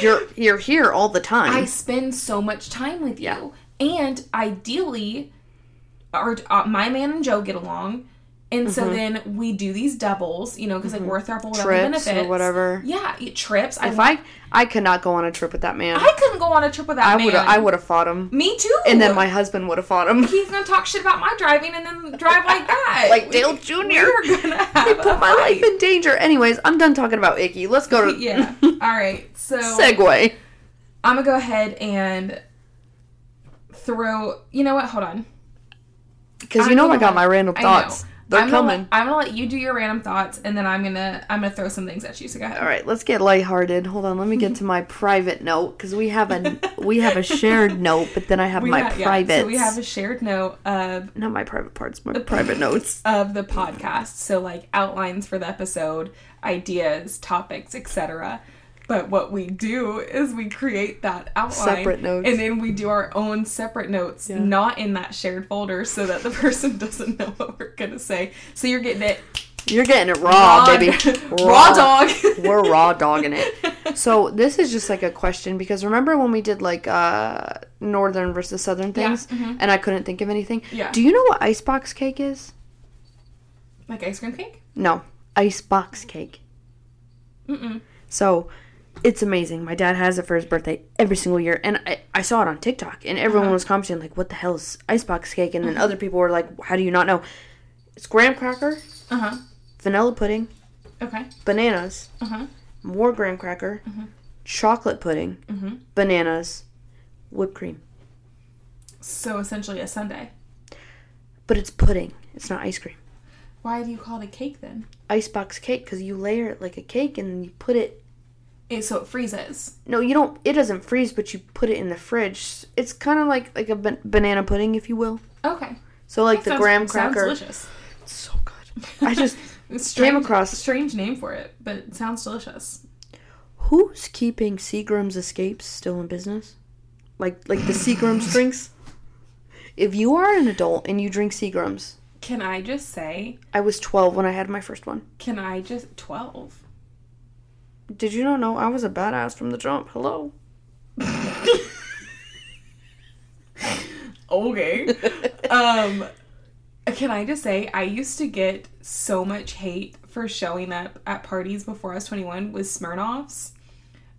You're you're here all the time. I spend so much time with you, and ideally, our uh, my man and Joe get along, and so then we do these doubles, you know, because like we're a throuple without Mm-hmm. Trips benefits or whatever. Yeah, it- trips. I If I I could not go on a trip with that man. I couldn't go on a trip with that I would I would have fought him. Me too. And then my husband would have fought him. he's gonna talk shit about my driving and then drive like that, Like Dale We- Jr.. We're gonna have put my life in danger. Anyways, I'm done talking about Icky. Let's go to Yeah. All right. So segue. I'm gonna go ahead and throw. You know what? Hold on. Because you know I got my random thoughts. They're I'm gonna, coming. let, I'm gonna let you do your random thoughts, and then I'm gonna I'm gonna throw some things at you. So go ahead. All right, let's get lighthearted. Hold on, let me get to my private note because we have a we have a shared note, but then I have We my ha- yeah, private. So we have a shared note of not my private parts, my private notes. of the podcast. So like outlines for the episode, ideas, topics, etc. But what we do is we create that outline Separate notes. and then we do our own separate notes, not in that shared folder, so that the person doesn't know what we're gonna say. So you're getting it You're getting it raw, baby. raw dog. We're raw dogging it. So this is just like a question because remember when we did like uh northern versus southern Yeah, things and I couldn't think of anything? Yeah. Do you know what icebox cake is? like ice cream cake? No, icebox cake. Mm-mm. So it's amazing. My dad has it for his birthday every single year, and I, I saw it on TikTok, and everyone Uh-huh. was commenting like, "What the hell is icebox cake?" And then other people were like, "How do you not know?" It's graham cracker, Uh huh. vanilla pudding, Okay. bananas, Uh huh. more graham cracker, chocolate pudding, Mhm. bananas, whipped cream. So essentially a sundae. But it's pudding. It's not ice cream. Why do you call it a cake then? Icebox cake because you layer it like a cake and you put it. It, so it freezes. No, you don't. It doesn't freeze, but you put it in the fridge. It's kind of like like a ban- banana pudding, if you will. Okay. So like That the sounds- graham Sounds cracker. delicious. It's so good. I just strange, came across. A strange name for it, but it sounds delicious. Who's keeping Seagram's Escapes still in business? Like like the Seagram's drinks. If you are an adult and you drink Seagram's, Can I just say? I was 12 when I had my first one. Can I just twelve? Did you not know I was a badass from the jump? Hello. okay. um, can I just say I used to get so much hate for showing up at parties before I was twenty one with Smirnoffs,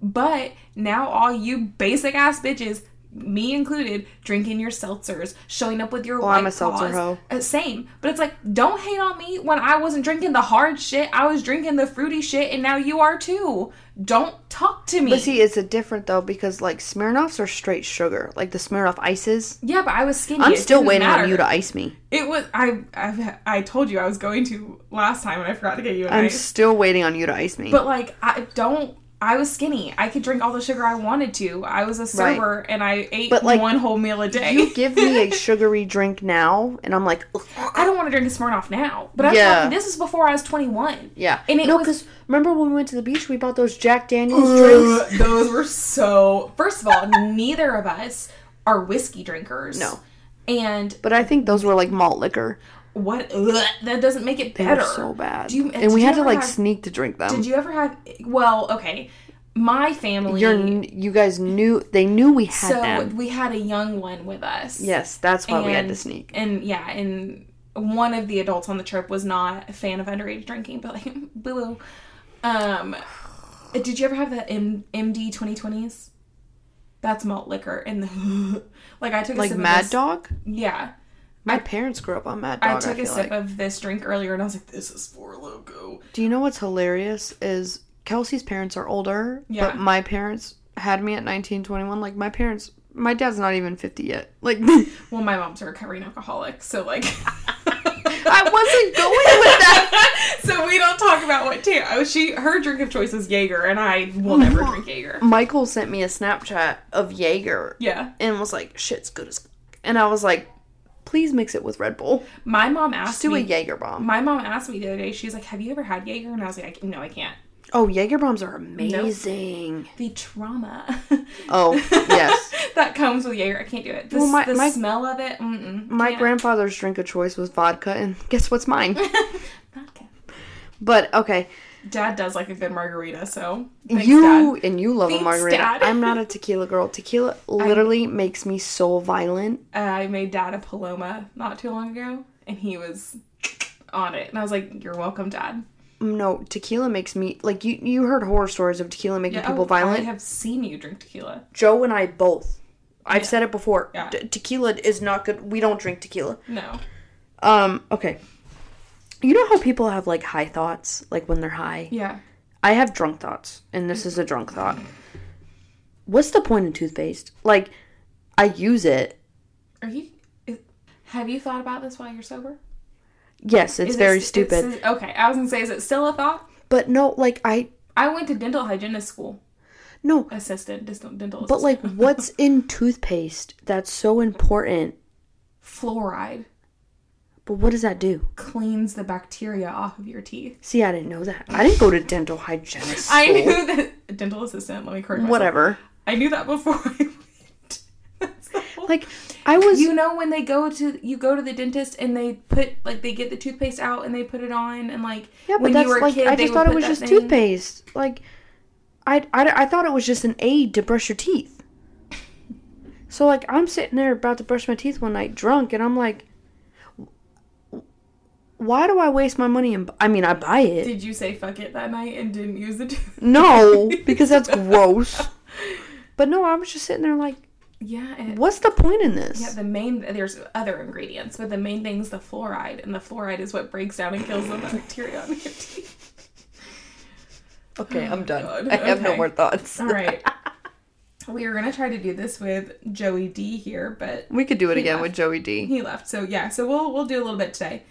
but now all you basic ass bitches. Me included, drinking your seltzers, showing up with your Oh, white I'm a seltzer Claws. hoe. Uh, same, but it's like don't hate on me when I wasn't drinking the hard shit. I was drinking the fruity shit, and now you are too. Don't talk to me. But see, it's a different though because like Smirnoffs are straight sugar, like the Smirnoff ices. yeah, but I was skinny. I'm It still waiting matter. on you to ice me. It was I, I I told you I was going to last time and I forgot to get you an I'm ice. still waiting on you to ice me. But like I don't I was skinny. I could drink all the sugar I wanted to. I was a server and I ate But, like, one whole meal a day. you give me a sugary drink now, and I'm like, "Ugh." I don't want to drink a Smirnoff now. But I'm Yeah. talking this is before I was 21. yeah. And it no, was- because remember when we went to the beach, we bought those Jack Daniels drinks. Those were so First of all, neither of us are whiskey drinkers. No. And But I think those were like malt liquor. What ugh, that doesn't make it better. so bad. Do you- and we did had to like have- sneak to drink them. Did you ever have well, okay. My family You're, you guys knew they knew we had so them. we had a young one with us. Yes, that's why we had to sneak. And yeah, and one of the adults on the trip was not a fan of underage drinking, but like boo boo. Um, did you ever have the M- MD 2020s? That's malt liquor, and the like I took a Like sip Mad of this, Dog. Yeah, My parents grew up on Mad Dog. I took a sip like. of this drink earlier, and I was like, "This is Four Loko. Do you know what's hilarious? Is Kelsey's parents are older, Yeah. but my parents had me at 19, 21. Like my parents, my dad's not even 50 yet. Like Well, my mom's a recovering alcoholic, so like. I wasn't going with that. so we don't talk about what too. Oh, she her drink of choice is Jaeger, and I will never drink Jaeger. Michael sent me a Snapchat of Jaeger Yeah, and was like, "Shit's good as," and I was like, "Please mix it with Red Bull. my mom asked Just do me. a Jaeger bomb." My mom asked me the other day. She's like, "Have you ever had Jaeger?" And I was like, I, "No, I can't." Oh, Jaeger bombs are amazing. The trauma. Oh yes, that comes with Jaeger. I can't do it. The, Well, my- the my- smell of it. Mm-mm, my can't. grandfather's drink of choice was vodka, and guess what's mine? Vodka. but okay, Dad does like a good margarita, so thanks, you Dad. and you love Thanks, a margarita. Dad. I'm not a tequila girl. Tequila literally makes me so violent. Uh, I made Dad a Paloma not too long ago, and he was on it, and I was like, "You're welcome, Dad." No, tequila makes me like you. You heard horror stories of tequila making Yeah, people oh, violent. I have seen you drink tequila. Joe and I both. I've Yeah. said it before. Yeah. T- tequila is not good. We don't drink tequila. No. Um. Okay. You know how people have like high thoughts, like when they're high. Yeah. I have drunk thoughts, and this is a drunk thought. What's the point of toothpaste? Like, I use it. Are you? Is, have you thought about this while you're sober? Yes, it's Is it- very it's- stupid. okay, I was gonna say, is it still a thought? but no, like I I went to dental hygienist school, no. assistant, dental, dental But like, what's in toothpaste that's so important? fluoride But what does that do? cleans the bacteria off of your teeth. See, I didn't know that. I didn't go to dental hygienist. I school. knew that dental assistant. Let me correct myself. Whatever. I knew that before I went. That's the whole Like I was you know when they go to you go to the dentist and they put like they get the toothpaste out and they put it on and like Yeah, but when that's you were like kid I just thought it was just thing- toothpaste. Like I, I I thought it was just an aid to brush your teeth. So like I'm sitting there about to brush my teeth one night drunk and I'm like why do I waste my money and I mean I buy it. Did you say fuck it that night and didn't use the tooth? No, because that's gross. But no, I was just sitting there like Yeah, and what's the point in this? yeah, the main there's other ingredients, but the main thing is the fluoride, and the fluoride is what breaks down and kills the bacteria on your teeth. okay, I'm oh done. God, I have no more thoughts. All right. We were gonna try to do this with Joey D here, but We could do it again left. with Joey D. he left. So yeah, so we'll we'll do a little bit today.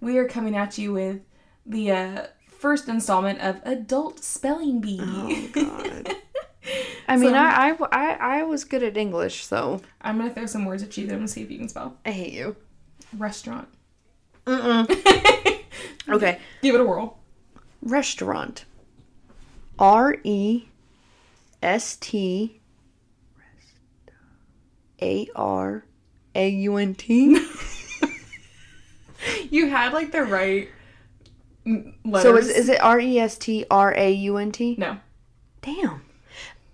We are coming at you with the uh, first installment of Adult Spelling Bee. Oh god. I mean, So- I, I, I, I was good at English, so I'm gonna throw some words at you. Then we'll see if you can spell I hate you. restaurant. Mm-mm. Okay. Give it a whirl. Restaurant. R E S T A R A U N T. You had like the right letters. So is, is it R E S T R A U N T? no, Damn.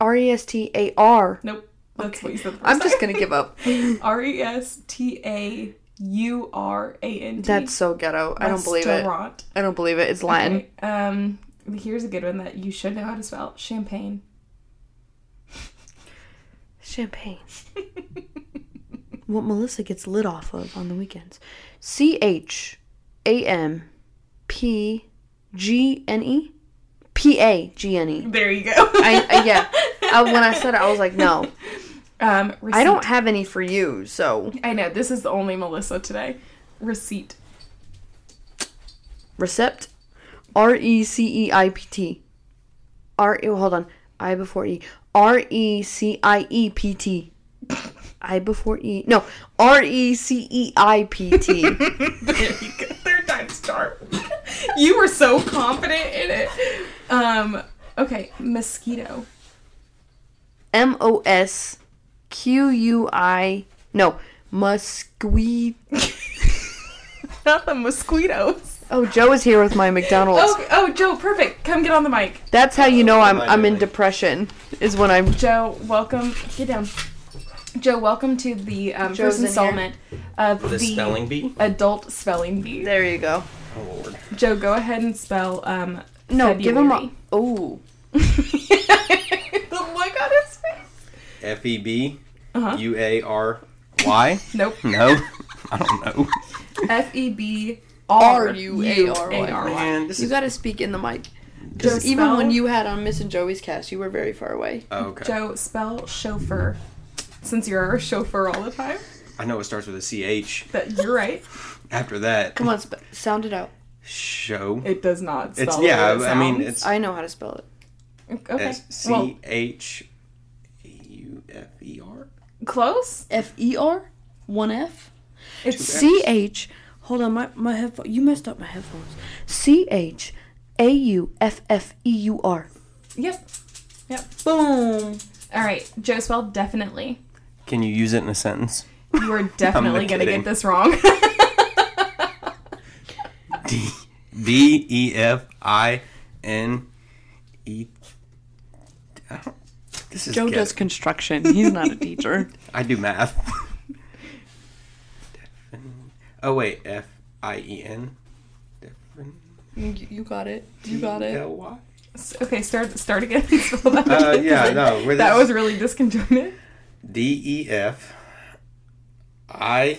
R E S T A R. nope. That's what you said. First I'm just gonna give up. R E S T A U R A N T. That's so ghetto. I don't believe it. I don't believe it. It's Latin. Okay, um, here's a good one that you should know how to spell: champagne. Champagne. what Melissa gets lit off of on the weekends. C H A M P G N E? P A G N E. There you go. I, I yeah. I, when I said it, I was like, no, um, I don't have any for you. So I know this is the only Melissa today. Receipt. recept, R E C E I P T, R. Hold on, I before E. R E C I E P T. I before E. No, R E C E I P T. there you go. Third time's charm. you were so confident in it. Um. Okay. Mosquito. M O S Q U I. No, mosquito. Not the mosquitoes. Oh, Joe is here with my McDonald's. Oh, oh, Joe, perfect. Come get on the mic. That's how you know I'm I I'm in depression. Is when I'm. Joe, welcome. Get down. Joe, welcome to the um, first installment of The, the, spelling bee? adult spelling bee. There you go. Oh lord. Joe, go ahead and spell um. No, give him a. February. Oh, the look on his face. F E B Uh-huh. U A R Y? Nope. No. I don't know. F E B R U A R R-U-A-R-Y. Y. Man, this you is gotta speak in the mic. Joe, Because even when you had on Miss and Joey's cast, you were very far away. oh, okay. Joe, spell chauffeur. Since you're our chauffeur all the time, I know it starts with a C H. that you're right. After that, Come on, sp- sound it out. show. It does not spell. It's the way yeah. it I mean, sounds. it's I know how to spell it. okay. S Well, C H U F E R. close. F E R, one F. It's C H. Hold on, my my headphones. You messed up my headphones. C H A U F F E U R. yep. Yep. Boom. All right, Joe spelled definitely. Can you use it in a sentence? You are definitely gonna get this wrong. D D E F I N E. I don't- This is Joe get- does construction. He's not a teacher. I do math. Oh wait, F I E N. You, you got it. You got it. D-L-Y? okay, start start again. That Uh, yeah, no. That this- was really disconjointed. D E F I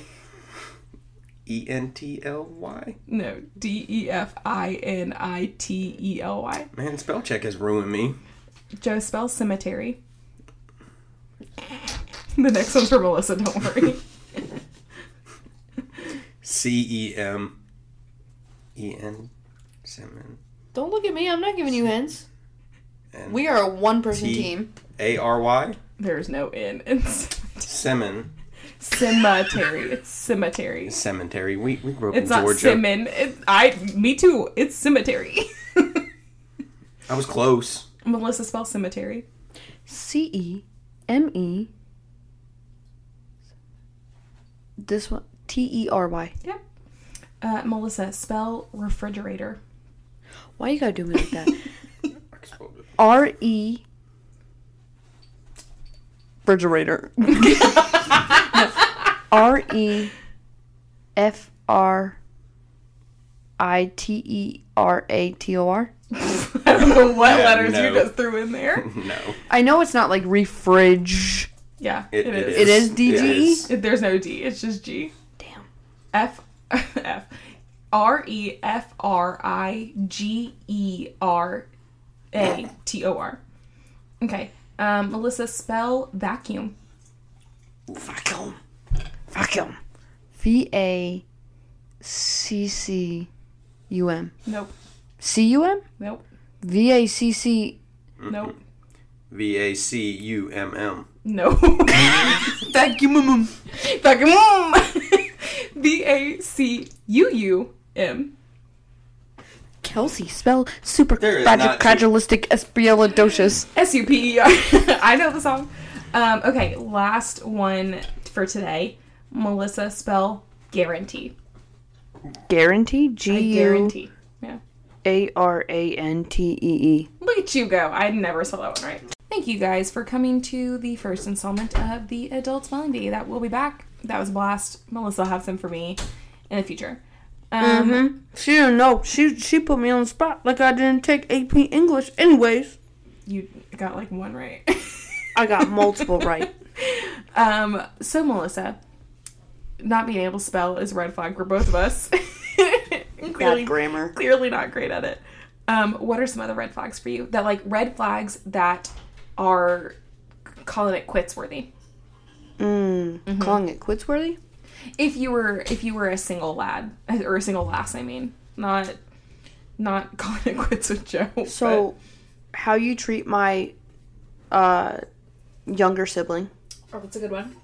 E N T L Y. No, D E F I N I T E L Y. Man, spell check has ruined me. Joe spell cemetery. The next one's for Melissa. Don't worry. C E M E N Simon Don't look at me. I'm not giving you hints. and We are a one person T- team. A R Y There's no N. It's Simon cemetery. It's cemetery. Cemetery. We we grew up It's in not Georgia. Simon. It's I. Me too. It's cemetery. I was close. Melissa spell cemetery. C E M E This one T E R Y. Yep. Uh, Melissa, spell refrigerator. Why you gotta do me like that? R E refrigerator. R E F R I T E R A T O R. I don't know what Yeah, letters no. you just threw in there. No. I know it's not like refridge. Yeah, It, it it is. It is DGE? It is. It- There's no D. It's just G. Damn. F F R E F R I G E R A T O R. Okay. Um, Melissa, spell vacuum. Vacuum. Vacuum. V A C C U M. Nope. C U M? Nope. V A C C. Nope. V A C U M M. No. Vacuum. Vacuum. V A C U U M. Kelsey, spell super There is not two- S U P E R. I know the song. Um, okay, last one for today. Melissa, spell guarantee. Guarantee. I G U guarantee. Yeah. A R A N T E E. Look at you go. I never saw that one right. Thank you guys for coming to the first installment of the Adult Spelling Bee. That will be back. That was a blast. Melissa will have some for me in the future. Um, Mm-hmm. She didn't know. She she put me on the spot like I didn't take AP English. Anyways, You got like one right. I got multiple right. um, so, Melissa, not being able to spell is a red flag for both of us. clearly, Bad grammar. clearly not great at it. Um, what are some other red flags for you? That like red flags that are calling it quits worthy. Mm, Calling it quits worthy. If you were if you were a single lad or a single lass, I mean, not not calling it quits with Joe. So, how you treat my uh younger sibling? oh, that's a good one.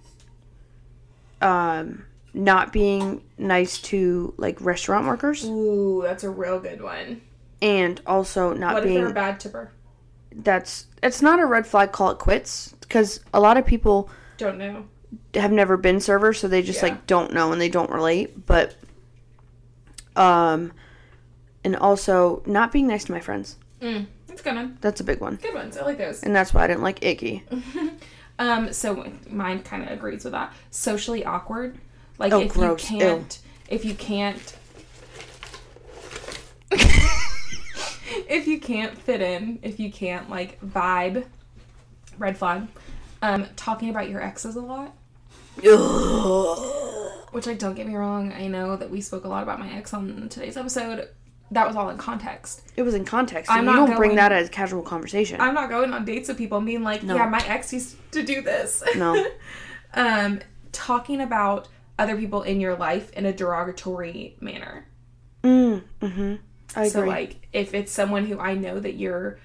Um, not being nice to like restaurant workers, Ooh, that's a real good one. and also not What if being they're a bad tipper? that's it's not a red flag. Call it quits because a lot of people Don't know. Have never been servers, so they just Yeah. like don't know and they don't relate. But um, and also not being nice to my friends. Mm, that's a good one. That's a big one, Good ones. I like those. and that's why I didn't like Icky. Um, so mine kind of agrees with that. Socially awkward, like Oh, if gross. you can't, if you can't, if you can't fit in, if you can't like vibe, red flag. Um, talking about your exes a lot, which like don't get me wrong, I know that we spoke a lot about my ex on today's episode. That was all in context. It was in context. I'm you not don't bring that as casual conversation. I'm not going on dates with people and being like, No. yeah, my ex used to do this. No. um, talking about other people in your life in a derogatory manner. mm, mm-hmm. I So agree. like if it's someone who I know that you're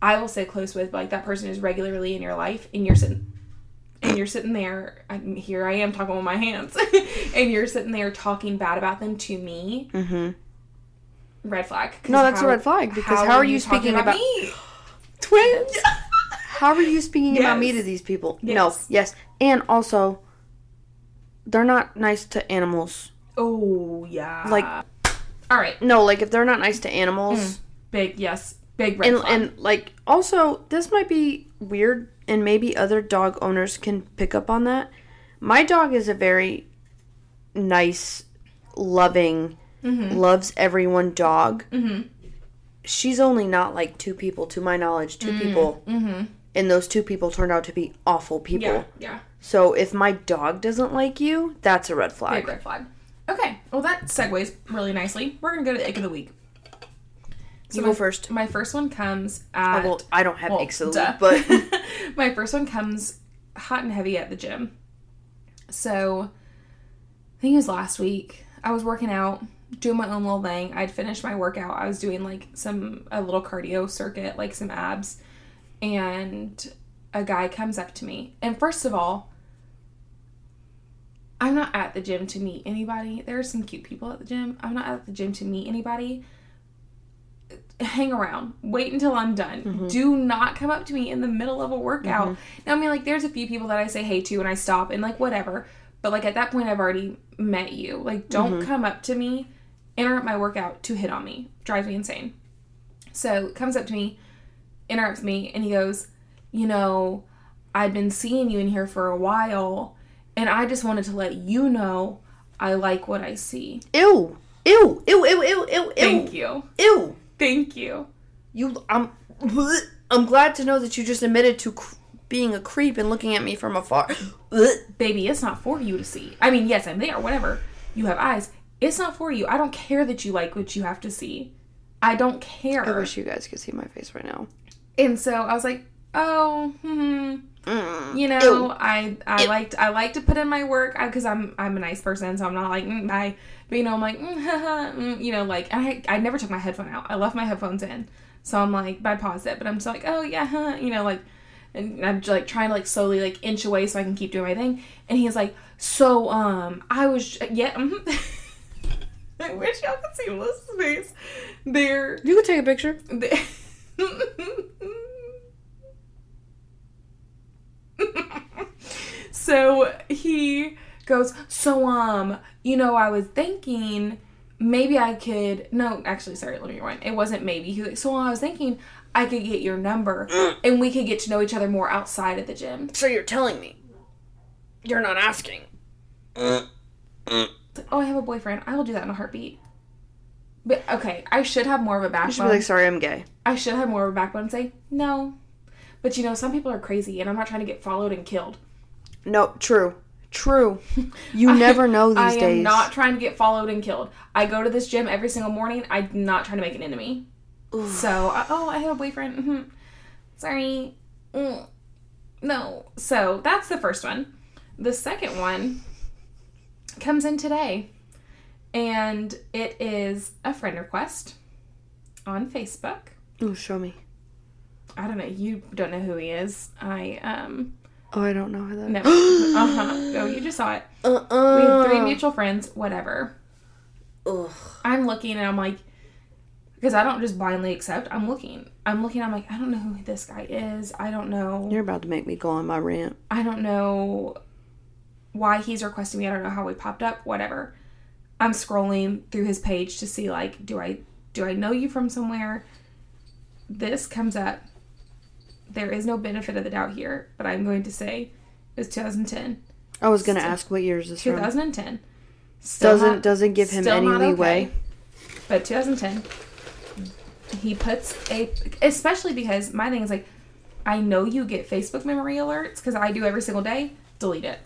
I will say close with, but like that person is regularly in your life and you're sitting and you're sitting there I'm, here I am talking with my hands and you're sitting there talking bad about them to me mm-hmm. red flag No, that's a red flag, because how are you talking speaking about- me Twins. How are you speaking about me to these people? Yes. No. Yes. And also, they're not nice to animals. oh yeah Like- all right No, like if they're not nice to animals, big yes big red and flag and like also this might be weird, and maybe other dog owners can pick up on that. My dog is a very nice, loving, Mm-hmm. loves everyone dog. Mhm. She's only not like two people, to my knowledge, 2 people, mm-hmm. and those two people turned out to be awful people. yeah yeah So if my dog doesn't like you, that's a red flag. Big red flag. Okay, well that segues really nicely. We're gonna go to the ick of the week. So You my, go first. My first one comes Oh, at. well, I don't have well, eggs of the week, but my first one comes hot and heavy at the gym. So, I think it was last week. I was working out, doing my own little thing. I'd finished my workout. I was doing like some a little cardio circuit, like some abs, and a guy comes up to me. And first of all, I'm not at the gym to meet anybody. There are some cute people at the gym. I'm not at the gym to meet anybody. Hang around. Wait until I'm done. Do not come up to me in the middle of a workout. Now, I mean, like, there's a few people that I say hey to and I stop and, like, whatever. But like at that point, I've already met you. Like, don't Mm-hmm. come up to me, interrupt my workout to hit on me. Drives me insane. So comes up to me, interrupts me, and he goes, "You know, I've been seeing you in here for a while, and I just wanted to let you know I like what I see. Ew. Ew. Ew. Ew. Ew. Ew. Thank you, Ew. Thank you." You. I'm. I'm glad to know that you just admitted to cr- being a creep and looking at me from afar. baby, it's not for you to see. I mean, yes, I'm there, whatever. You have eyes. It's not for you. I don't care that you like what you have to see. I don't care. I wish you guys could see my face right now. and so I was like, oh, hmm. Mm. You know, I I liked I like to put in my work because I'm I'm a nice person, so I'm not like mm, bye. But you know, I'm like, mm, haha, mm, you know, like I I never took my headphone out. I left my headphones in, so I'm like, I pause it, but I'm just like, oh yeah, huh, you know, like, and I'm just, like trying to like slowly like inch away so I can keep doing my thing. And he's like, so um, I was yeah. mhm." I wish y'all could see Melissa's face. There, You could take a picture. so he goes, So, um, you know, I was thinking maybe I could. No, actually, sorry, let me rewind. It wasn't maybe. He was like, So, I was thinking I could get your number mm. and we could get to know each other more outside of the gym. So you're telling me. You're not asking. Mm. Mm. Like, oh, I have a boyfriend. I will do that in a heartbeat. But okay, I should have more of a backbone. You should be like, sorry, I'm gay. I should have more of a backbone and say no. But you know, some people are crazy, and I'm not trying to get followed and killed. No, true. True. You never know these days. I am not trying to get followed and killed. I go to this gym every single morning. I'm not trying to make an enemy. So, uh, oh, I have a boyfriend. Mhm. Sorry. Mm. No. So, that's the first one. The second one comes in today. And it is a friend request on Facebook. Oh, show me. I don't know. You don't know who he is. I, um, Oh, I don't know how that. no. uh huh. Oh, you just saw it. Uh-uh. We have three mutual friends, whatever. Ugh. I'm looking and I'm like, because I don't just blindly accept. I'm looking. I'm looking. I'm like, I don't know who this guy is. I don't know. You're about to make me go on my rant. I don't know why he's requesting me. I don't know how we popped up. Whatever. I'm scrolling through his page to see like, do I do I know you from somewhere? This comes up. There is no benefit of the doubt here, but I'm going to say it was 2010. I was gonna ask what year is this from. 2010. Still Doesn't not- doesn't give him any leeway. okay. But 2010, he puts a, especially because my thing is like, I know you get Facebook memory alerts because I do every single day. Delete it.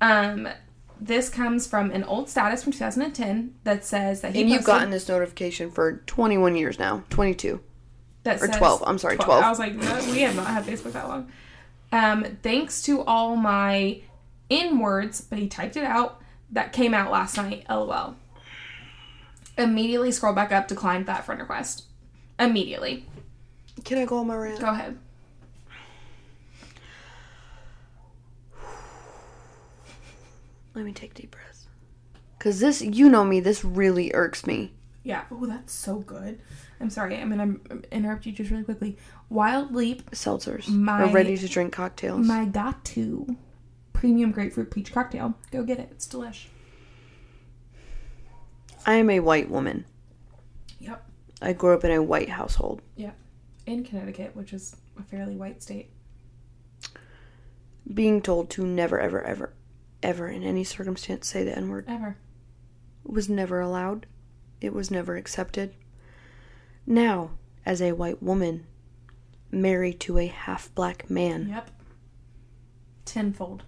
Um, this comes from an old status from 2010 that says that he And you've gotten this notification for 21 years now. 22. That or 12, I'm sorry, 12. I was like, no, we have not had Facebook that long. Um, thanks to all my in words, but he typed it out. That came out last night. LOL. Immediately scroll back up, declined that friend request. Immediately. Can I go on my rant? Go ahead. Let me take deep breaths. Cause this, you know me, this really irks me. Yeah. Oh, that's so good. I'm sorry. I'm gonna interrupt you just really quickly. Wild Leap, Seltzers My- or ready to drink cocktails. my got-to premium grapefruit peach cocktail. Go get it. It's delish. I am a white woman. Yep. I grew up in a white household. Yep. In Connecticut, which is a fairly white state. Being told to never, ever, ever, ever in any circumstance say the N word Ever. was never allowed. It was never accepted. Now, as a white woman, married to a half black man, Yep. Tenfold.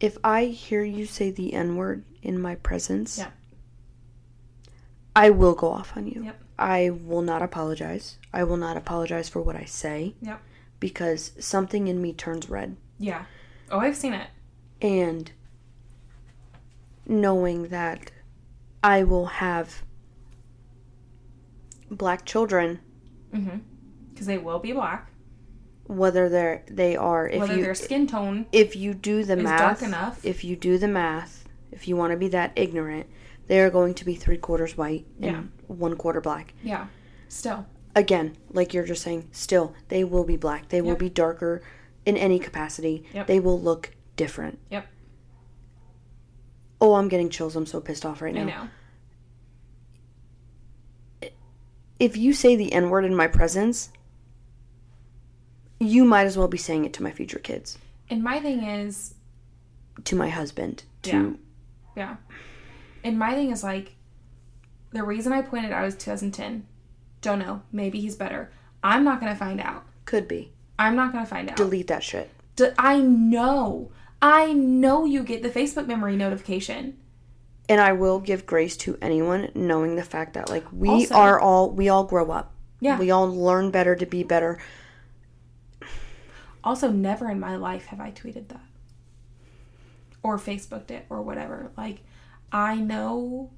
if I hear you say the N word in my presence, Yeah. I will go off on you. Yep. I will not apologize. I will not apologize for what I say. Yep. Because something in me turns red. Yeah. Oh, I've seen it. And knowing that I will have black children, Mm-hmm. Because they will be black. whether they're they are if Whether you their skin tone if you do the math dark enough. if you do the math, if you want to be that ignorant, they are going to be three quarters white and Yeah. one quarter black. yeah. Still. Again, like you're just saying, still they will be black. They will be darker in any capacity, Yep. they will look different. Yep. Oh, I'm getting chills. I'm so pissed off right now. I know. If you say the N word in my presence, you might as well be saying it to my future kids, And my thing is, to my husband, to yeah. And my thing is like, the reason I pointed out is 2010. Don't know. Maybe he's better. I'm not gonna find out. could be. I'm not gonna find out. Delete that shit. D- I know. I know you get the Facebook memory notification. And I will give grace to anyone knowing the fact that like we Also- are all we all grow up. Yeah. We all learn better to be better. Also, never in my life have I tweeted that or Facebooked it or whatever. Like, I know.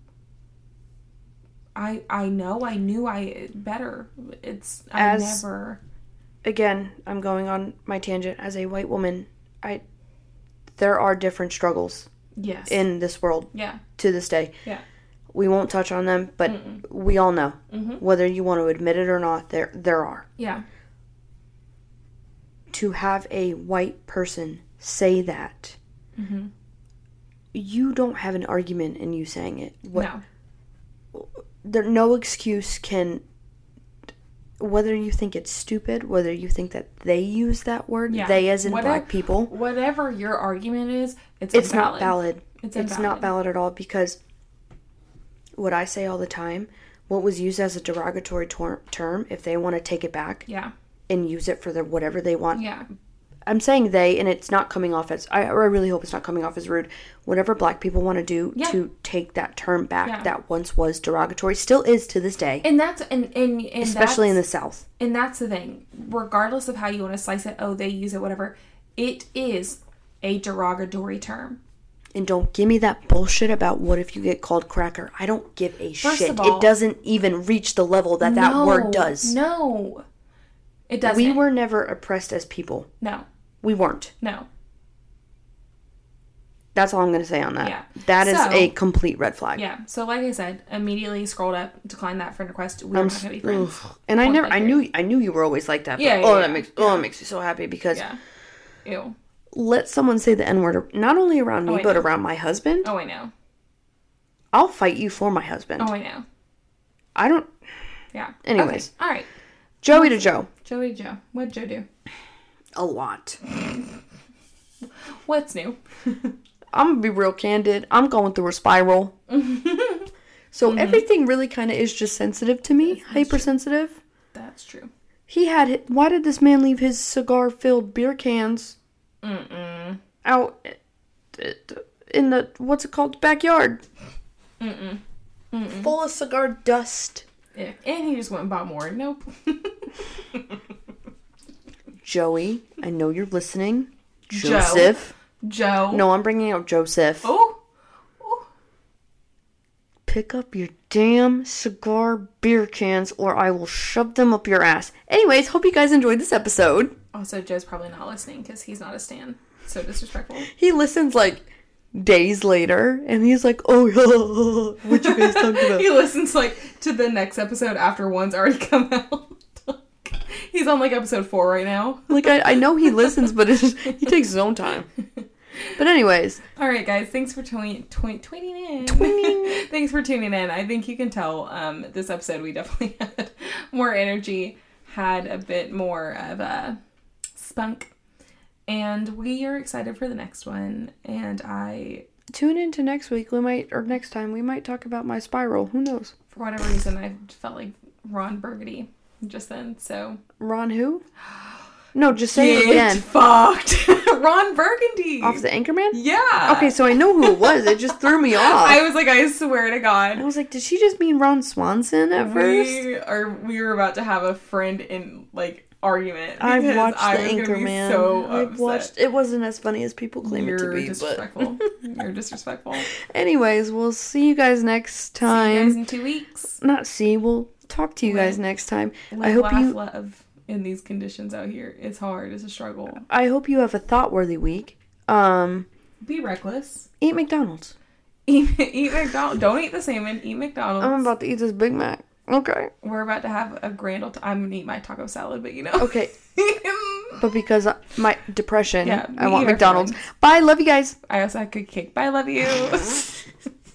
I I know I knew I better. It's I As- never. Again, I'm going on my tangent as a white woman. I there are different struggles Yes. in this world yeah. to this day. Yeah. We won't touch on them, but we all know. Mhm. Whether you want to admit it or not, there there are. Yeah. To have a white person say that, Mm-hmm. you don't have an argument in you saying it. What No. there no excuse can whether you think it's stupid, whether you think that they use that word, Yeah. they as in black people, Whatever your argument is, it's it's invalid. not valid. It's It's, not valid at all because what I say all the time, what was used as a derogatory tor- term, if they want to take it back Yeah. and use it for their whatever they want, Yeah. I'm saying they, and it's not coming off as I, or I really hope it's not coming off as rude. Whatever black people want to do Yeah. to take that term back Yeah. that once was derogatory, still is to this day, And that's and and, and especially in the South. And that's the thing. Regardless of how you want to slice it, oh, they use it, whatever. It is a derogatory term. And don't give me that bullshit about what if you get called cracker. I don't give a First shit. all- it doesn't even reach the level that that word does. No. It doesn't. we were never oppressed as people. No. We weren't. No. That's all I'm going to say on that. Yeah. That is So- a complete red flag. Yeah. So like I said, immediately scrolled up, declined that friend request. We I'm not gonna be friends. ugh. And I never, I knew, I knew you were always like that. But, Yeah, yeah, oh, yeah. that makes, oh, that makes me so happy because Yeah. Ew. Let someone say the n word not only around me Oh, but know. around my husband. Oh, I know. I'll fight you for my husband. Oh, I know. I don't. Yeah. Anyways. Okay. All right. Joey to Joe. Joey Joe. What'd Joe do? A lot. What's new? I'm gonna be real candid. I'm going through a spiral. so Mm-hmm. everything really kind of is just sensitive to me, hypersensitive. That's true. He had. Why did this man leave his cigar-filled beer cans Mm-mm. out eh, eh, in the what's it called backyard, Mm-mm. full of cigar dust? Yeah. And he just went and bought more. Nope. Joey, I know you're listening. Joe. Joseph. Joe. No, I'm bringing out Joseph. Oh. oh. Pick up your damn cigar beer cans or I will shove them up your ass. Anyways, hope you guys enjoyed this episode. Also, Joe's probably not listening because he's not a stan. So disrespectful. He listens like days later and he's like, oh, yeah, what you guys talking about? he listens like to the next episode after one's already come out. he's on like episode four right now. like, I, I know he listens, but it's just, he takes his own time. But, anyways, All right, guys. Thanks for tuning twi- tuning in. Twing. thanks for tuning in. I think you can tell um, this episode we definitely had more energy, had a bit more of a spunk, and we are excited for the next one. And I, tune in to next week. We might, or next time, we might talk about my spiral. Who knows? for whatever reason, I felt like Ron Burgundy just then. So Ron who? No, just say it again. fucked. Ron Burgundy. Off the Anchorman? yeah. Okay, so I know who it was. It just threw me off. I was like, I swear to God. I was like, did she just mean Ron Swanson at first? We are we were about to have a friend in like argument. I've watched I the Anchorman. So I've watched. It wasn't as funny as people claim You're it to be. But disrespectful. You're disrespectful. Anyways, we'll see you guys next time. See you guys in two weeks. Not see. We'll talk to you guys next time. Live, I hope laugh, you. love in these conditions out here. It's hard. It's a struggle. I hope you have a thought-worthy week. Um, Be reckless. eat McDonald's. Eat, eat McDonald's. Don't eat the salmon. Eat McDonald's. I'm about to eat this Big Mac. Okay. We're about to have a grand old. I'm gonna eat my taco salad, but you know. Okay. but because my depression, Yeah, I want McDonald's. Bye, love you guys. I also had good cake. Bye, love you.